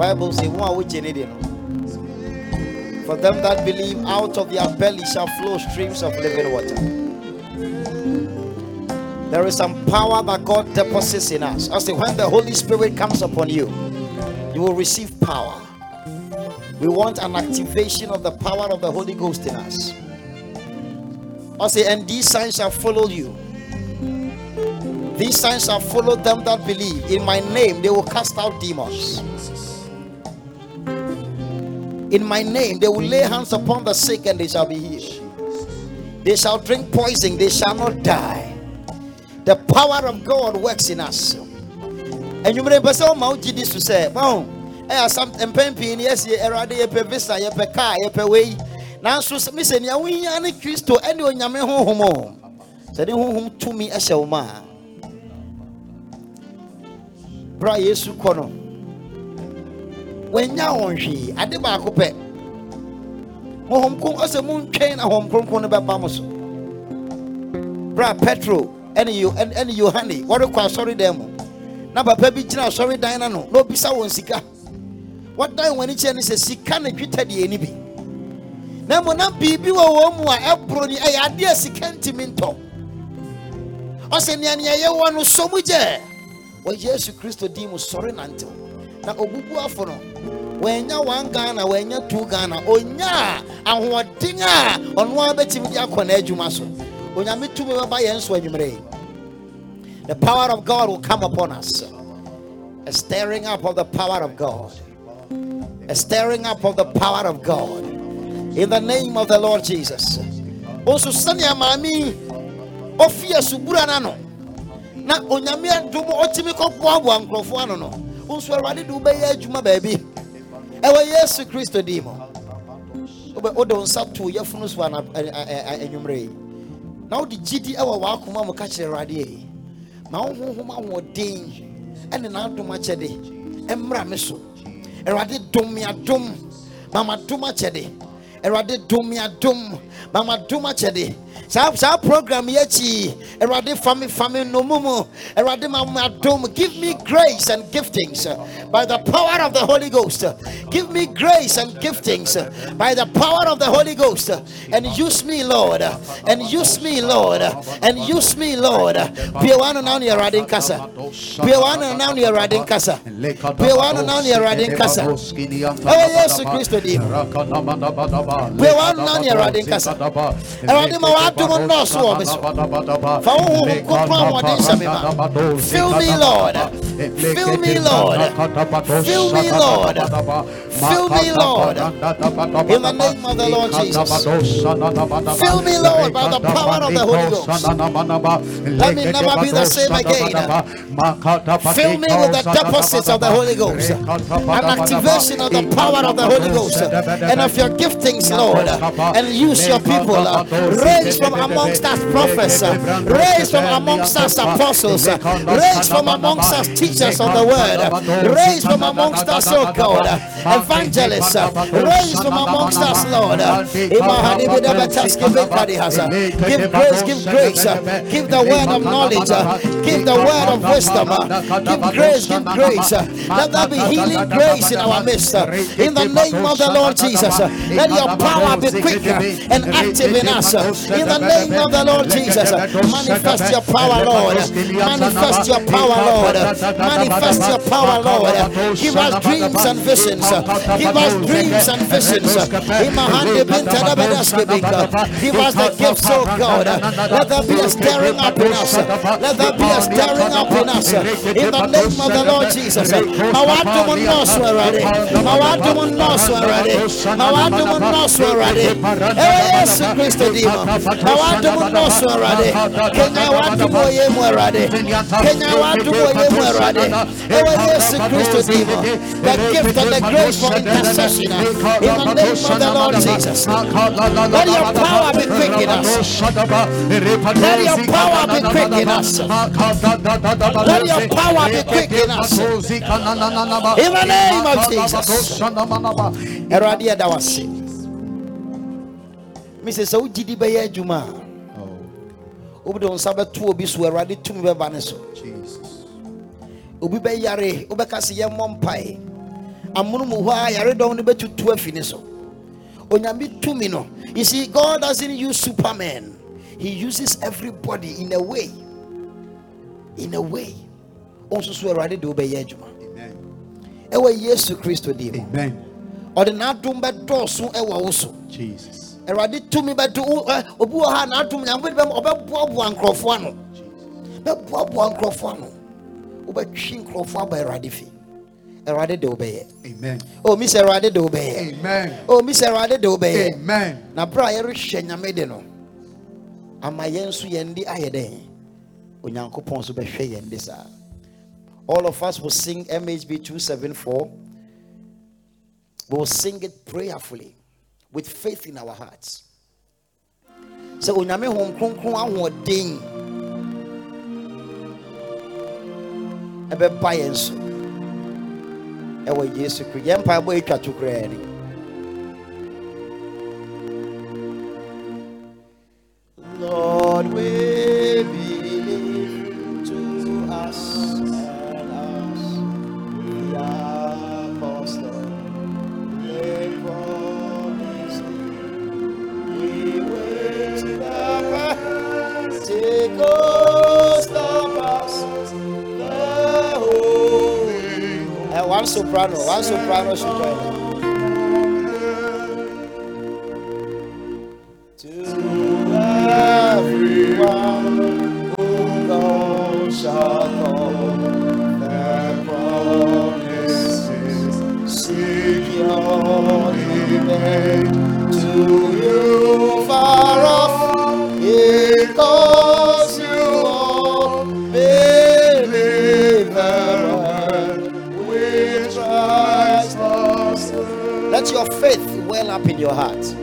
[SPEAKER 6] bible sɛ wo a wogye ne de no for them that believe out of their belly shall flow streams of living water There is some power that God deposits in us. I say, when the Holy Spirit comes upon you, you will receive power. We want an activation of the power of the Holy Ghost in us. I say, and these signs shall follow you. These signs shall follow them that believe. In my name, they will cast out demons. In my name, they will lay hands upon the sick and they shall be healed. They shall drink poison, they shall not die. The power of God works in us. And you may say, Oh, my this to say, Oh, I have some mpɛn yes, ye erade yɛpɛ visa yɛpɛ car yɛpɛ wei nanso sɛ- me sɛ nea wohia ne kristo ɛne onyame honhom o sɛ ne honhom tumi ɛhyɛ wo ma a berɛ a yesu kɔ no wanya wɔn hwee ade baako pɛ. Honhom kron ɔsɛ montwɛn na honhom kronkron no bɛba mo so. Berɛ a petro ɛne Yo- ɛne yohane wɔrekɔ asɔredan mu. Na papa bi gyina asɔredan no ano na obisa wɔn sika. Wɔdan wɔn ani kyerɛ ne sɛ sika na dwetɛ deɛ ni bi. Na mmom na biribi wɔ wɔn mu a ɛboro ni ɛyɛ adeɛ sika ntumi ntɔ. Ɔsɛ nea nea yɛwɔ no so mu gyɛ. Wɔ yesu kristo din mu sɔre nantew na obubuafo no wɔanya one ghana wɔanya two ghana onya a ahoɔden a ɔno ara bɛtumi de akɔ n'adwuma so. Onyame tumi bɛba the power of god will come upon us. A stirring up of the power of god. A stirring up of the power of god. In the name of the lord jesus. Also sɛnea maame ɔfi asubura n'ano. Na onyame adom ɔtumi kɔboaboa nkurɔfoɔ ano no wo nso awurade de wobɛyɛ adwuma baabi. Ɛwɔ yesu kristo din mu. Wode wo nsa too yɛfunu so anwummerɛ na wode gyidi ɛwɔ w'akoma mu ka kyerɛ awurade yi. Ma wo honhom ahoɔden ɛne n'adom akyɛde ɛmmra me so. Awurade dom me adom. Mama dom akyɛde awurade dom me adom mama dom akyɛde saa saa program yi akyi awurade fa me fa me nnomu mu awurade ma me adom give me grace and giftings uh, by the power of the holy ghost. Give me grace and giftings uh, by the power of the holy ghost. And use me lord. And use me lord. And use me lord. Bia wano na ne awurade nkasa. Bia wano na ne awurade nkasa. Bia wano na ne awurade nkasa. Ɛwɔ yesu kristo din mu bia wano na ne awurade nkasa awurade ma w'adom nnɔɔso wɔ me so fa wo honhom kronkron ahoɔden hyɛ me ma fill me lord fill me lord. Fill me lord. Fill me lord. In the name of the lord jesus. Fill me lord by the power of the holy ghost. Let me never be the same again. Fill me with the deposits of the holy ghost. An activation of the power of the holy ghost. And of your giftings lord. And use your people. Raise from amongst us prophets. Raise from amongst us apostles. Raise from amongst us teachers of the word raise from amongst us oh god evangelists raise from amongst us lord give grace give grace give the word of knowledge give the word of wisdom give grace give grace let there be healing grace in our midst in the name of the lord jesus let your power be quick and active in us in the name of the lord jesus manifest your power lord manifest your power lord manifest your power lord give us dreams and visions give us dreams and visions Imahande bintada bedaske bika. give us the gifts oh god let there be a stirring up in us let there be a stirring up in us in the name of the lord jesus kenya wadumu oye mu kenya wadumu oye mu awurade ɛwɔ yesu kristo di mu the gift and the grace for intercession. In the name of the lord jesus. Let your power be quick in us. Let your power be quick in us. Let your power be quick in us. In the name of jesus. Awurade yɛda wase mesɛ sɛ wogyidi bɛyɛ adwuma a wobɛde wo nsa bɛto obi so awurade oh. tumi bɛba ne so obi bɛyare wobɛka sɛ yɛmmɔ mpae. Amono mu hɔ a yaredɔm no bɛtutu afi ne so. Onyame tumi no. You see god doesn't use superman. He uses everybody in a way. In a way. Ɔnso so awurade de wobɛyɛ adwuma.
[SPEAKER 5] Amen.
[SPEAKER 6] ɛwɔ yesu kristo din mu.
[SPEAKER 5] Amen.
[SPEAKER 6] ɔde n'adom bɛdɔɔso ɛwɔ wo so.
[SPEAKER 5] Jesus.
[SPEAKER 6] awurade tumi bɛdo obi wɔ ha n'adom nyankopɔn ɔbɛboaboa nkurɔfoɔ ano. Bɛboaboa nkurɔfoɔ ano wobɛtwe nkurɔfoɔ aba awurade fi. Awurade de wobɛyɛ
[SPEAKER 5] Amen.
[SPEAKER 6] Oh, o mi sɛ awurade de wobɛyɛ
[SPEAKER 5] Amen.
[SPEAKER 6] Oh, o mi sɛ awurade de wobɛyɛ
[SPEAKER 5] Amen.
[SPEAKER 6] na berɛ a yɛrehwɛ nyame de no ama yɛn nso yɛn de ayɛ dɛn? Onyankopɔn nso bɛhwɛ yɛn de saa. All of us will sing mhb 274 we will sing it prayerfully with faith in our hearts. Sɛ onyame hom kronkron ahoɔden ɛbɛba yɛn so ɛwɔ yesu kristo yɛn mpaebɔ ɛtwa to koraa ni Lord, we holy. And one soprano, soprano your heart.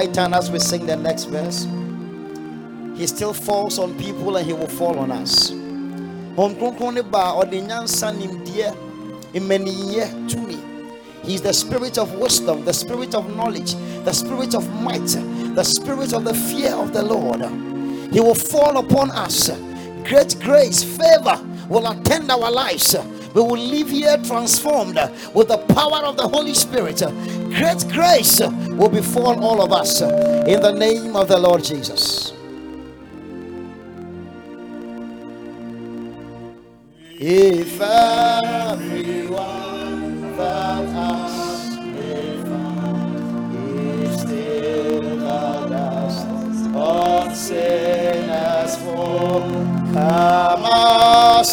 [SPEAKER 6] Right hand as we sing the next verse. He still falls on people and he will fall on us. He is the spirit of wisdom, the spirit of knowledge, the spirit of might, the spirit of the fear of the Lord. He will fall upon us. Great grace, favor will attend our lives. We will live here transformed with the power of the Holy Spirit. Great grace will befall all of us in the name of the Lord Jesus. If everyone that may find is still the dust on sinners fall, come a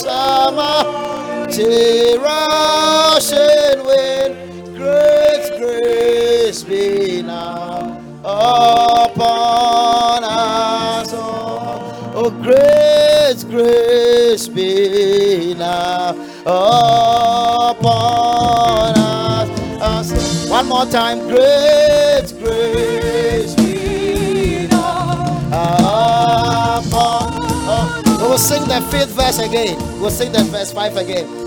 [SPEAKER 6] mighty rushing wind, great grace be now upon us all. Oh, great grace be now upon us. us. One more time, great grace be now upon us. Oh, we will sing the fifth verse again. We'll sing the verse five again.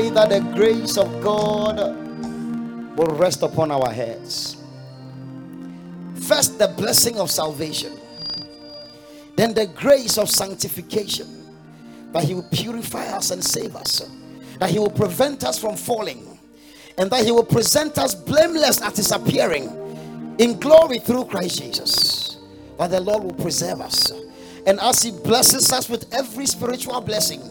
[SPEAKER 6] pray that the grace of God will rest upon our heads. First, the blessing of salvation. Then the grace of sanctification that He will purify us and save us, that He will prevent us from falling, and that He will present us blameless at His appearing in glory through Christ Jesus. That the Lord will preserve us, and as He blesses us with every spiritual blessing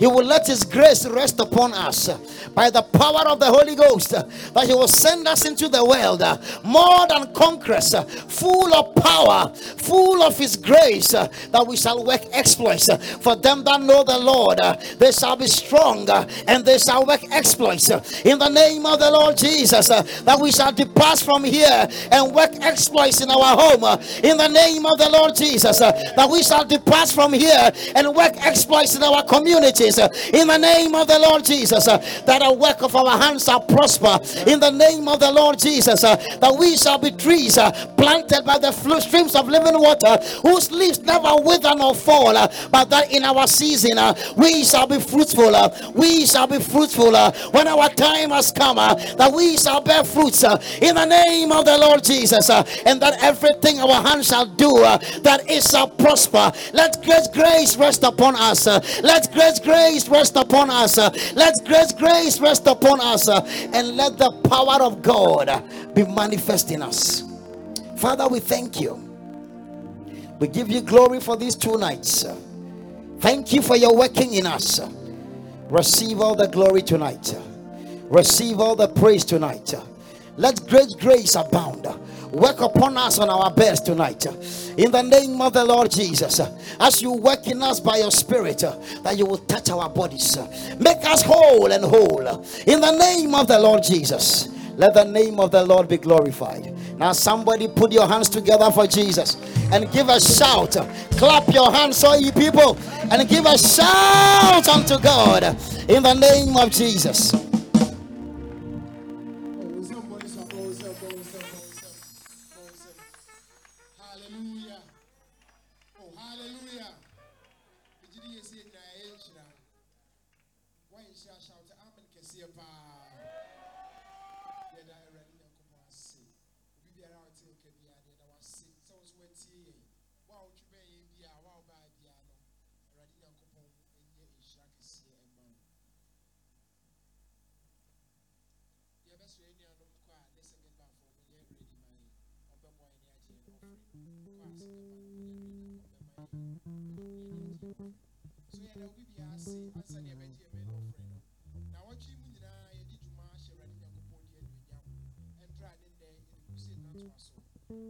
[SPEAKER 6] he will let His grace rest upon us by the power of the Holy Ghost. That He will send us into the world more than conquerors, full of power, full of His grace, that we shall work exploits. For them that know the Lord, they shall be strong and they shall work exploits. In the name of the Lord Jesus, that we shall depart from here and work exploits in our home. In the name of the Lord Jesus, that we shall depart from here and work exploits in our community uh, in the name of the Lord Jesus uh, that the work of our hands shall prosper. In the name of the Lord Jesus uh, that we shall be trees uh, planted by the streams of living water whose leaves never wither nor fall uh, but that in our season uh, we shall be fruitful we shall be fruitful when our time has come that we shall bear fruits in the name of the Lord Jesus and that everything our hands shall do that it shall prosper. Let great grace rest upon us let great grace grace rest upon us. Let grace, grace rest upon us. And let the power of God be manifest in us. Father, we thank you. We give you glory for these two nights. Thank you for your working in us. Receive all the glory tonight. Receive all the praise tonight. Let great grace abound work upon us on our beds tonight in the name of the Lord Jesus. As you work in us by your spirit, that you will touch our bodies, make us whole and whole in the name of the Lord Jesus. Let the name of the Lord be glorified. Now, somebody put your hands together for Jesus and give a shout. Clap your hands, all you people, and give a shout unto God in the name of Jesus.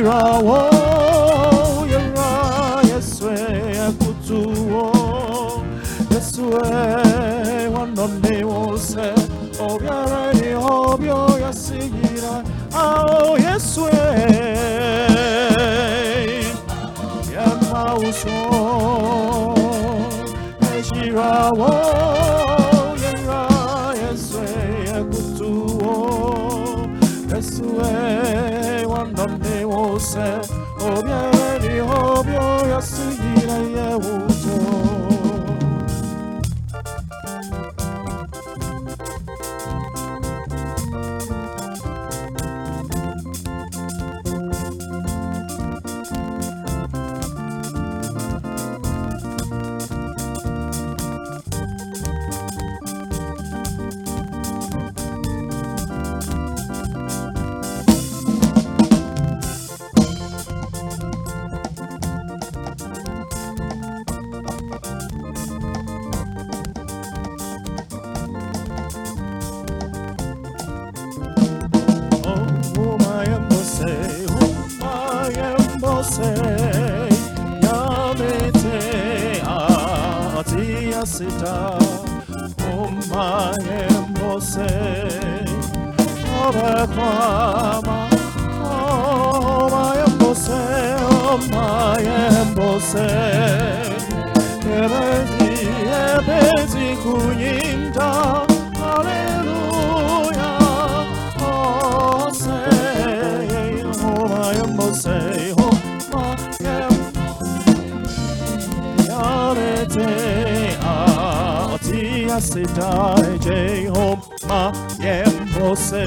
[SPEAKER 8] Yeshirawo Yera Yeswe Ekutuwo Yeswe Wanone Wose Oyere ni Hobyo Yasira Oh Yeswe Yamauso Yeshirawo Yera Wose atia sita. Oh, my obekwama. Oh, my embose, oh, my embose. Ti asitai Jehovah yembose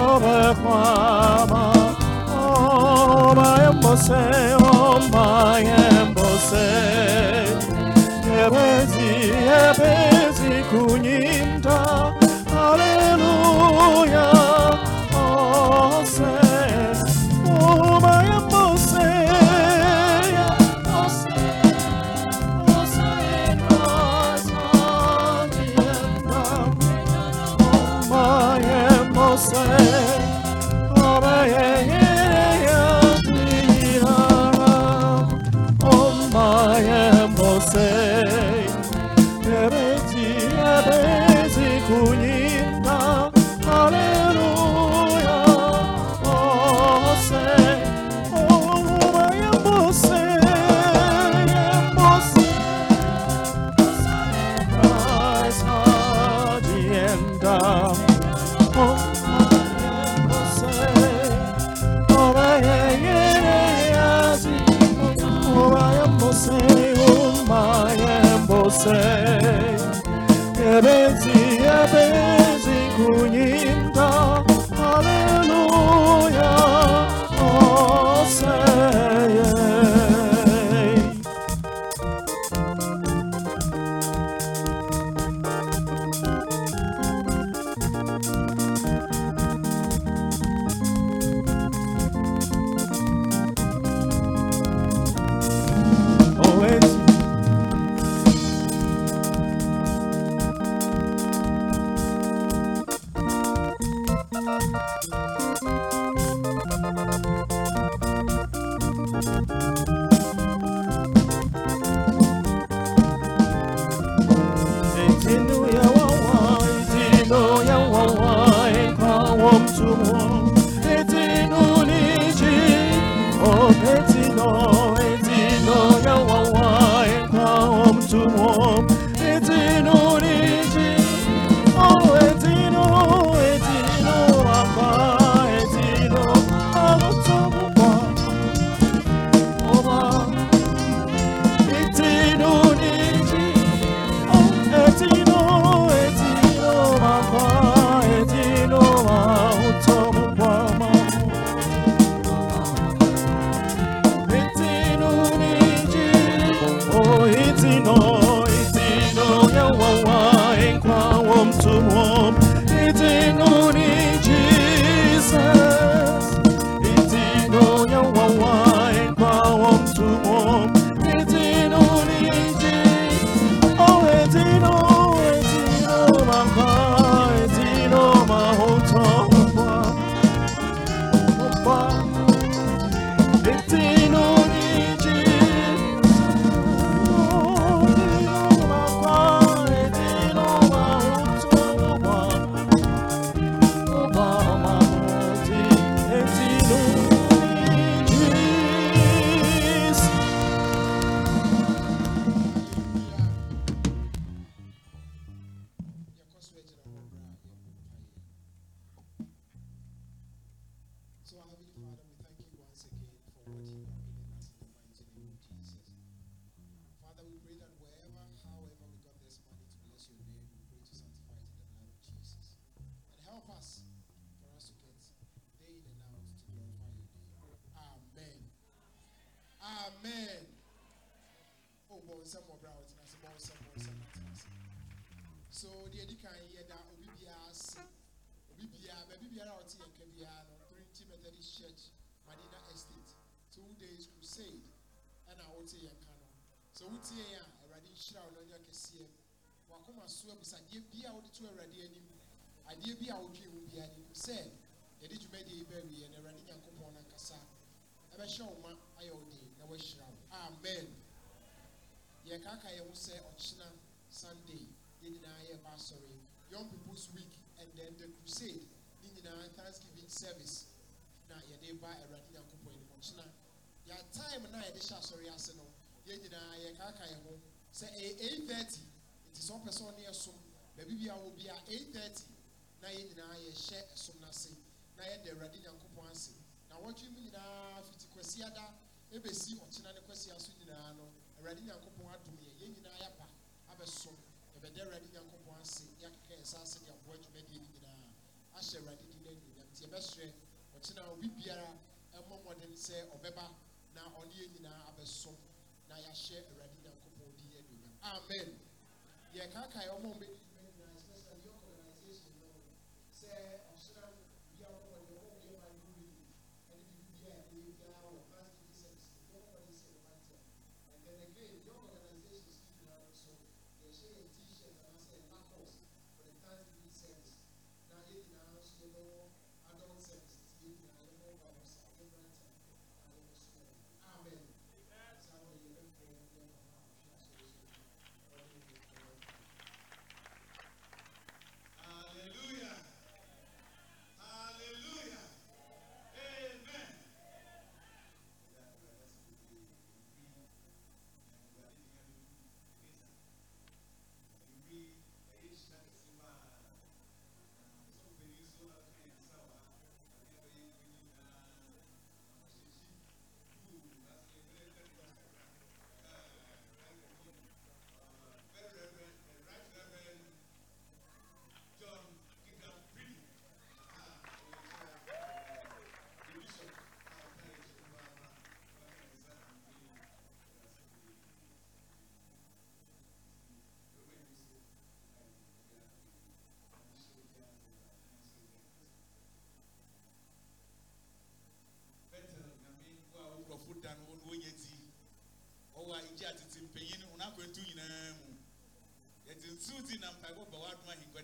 [SPEAKER 8] Obe kwama Oba yembose Oba yembose Ebezi
[SPEAKER 1] abisa adeɛ bi a wode to awurade anim adeɛ bi a wodwe ho biara nim sɛ yɛde dwumadie yi baawie na awurade nyankopɔn no ankasa ɛbɛhyɛ wo ma ayɛ wo den na wahyira wo. Amen. Yɛkaka yɛn ho sɛ ɔkyena sunday yɛn nyinaa yɛba asɔre young people's week and then the crusade ne nyinaa thanksgiving service na yɛde ba awurade nyankopɔn anim. Ɔkyena yɛ time na yɛde hyɛ asɔre ase no yɛn nyinaa yɛkaka yɛn ho sɛ ɛyɛ eight thirty sɛ ɔpɛ sɛ ɔne ɛsom baabi bi a wɔ bi a eight thirty na yɛn nyinaa yɛhyɛ ɛsom n'ase na yɛde awurade nyankopɔn ase. Na wɔtwe mu nyinaa fiti kwasi ada ebesi ɔkyena ne kwasi aso nyinaa no awurade nyankopɔn adom yɛ yɛn nyinaa yɛaba abɛsom yɛbɛda awurade nyankopɔn ase yɛakeka yɛn sa ase de aboa dwumadie no nyinaa ahyɛ awurade din no anuonyam nti yɛbɛsrɛ ɔkyena obi biara ɛmmɔ mmɔden sɛ ɔbɛba na ɔne yɛn nyinaa abɛsom na yɛahyɛ awurade nyankopɔn din anuonyam amen yɛka eu ɔma me a
[SPEAKER 9] igye atete mpanyin no nyinaa mu yɛde nsuo ti na mpaebɔ bɔ w'adom ahenka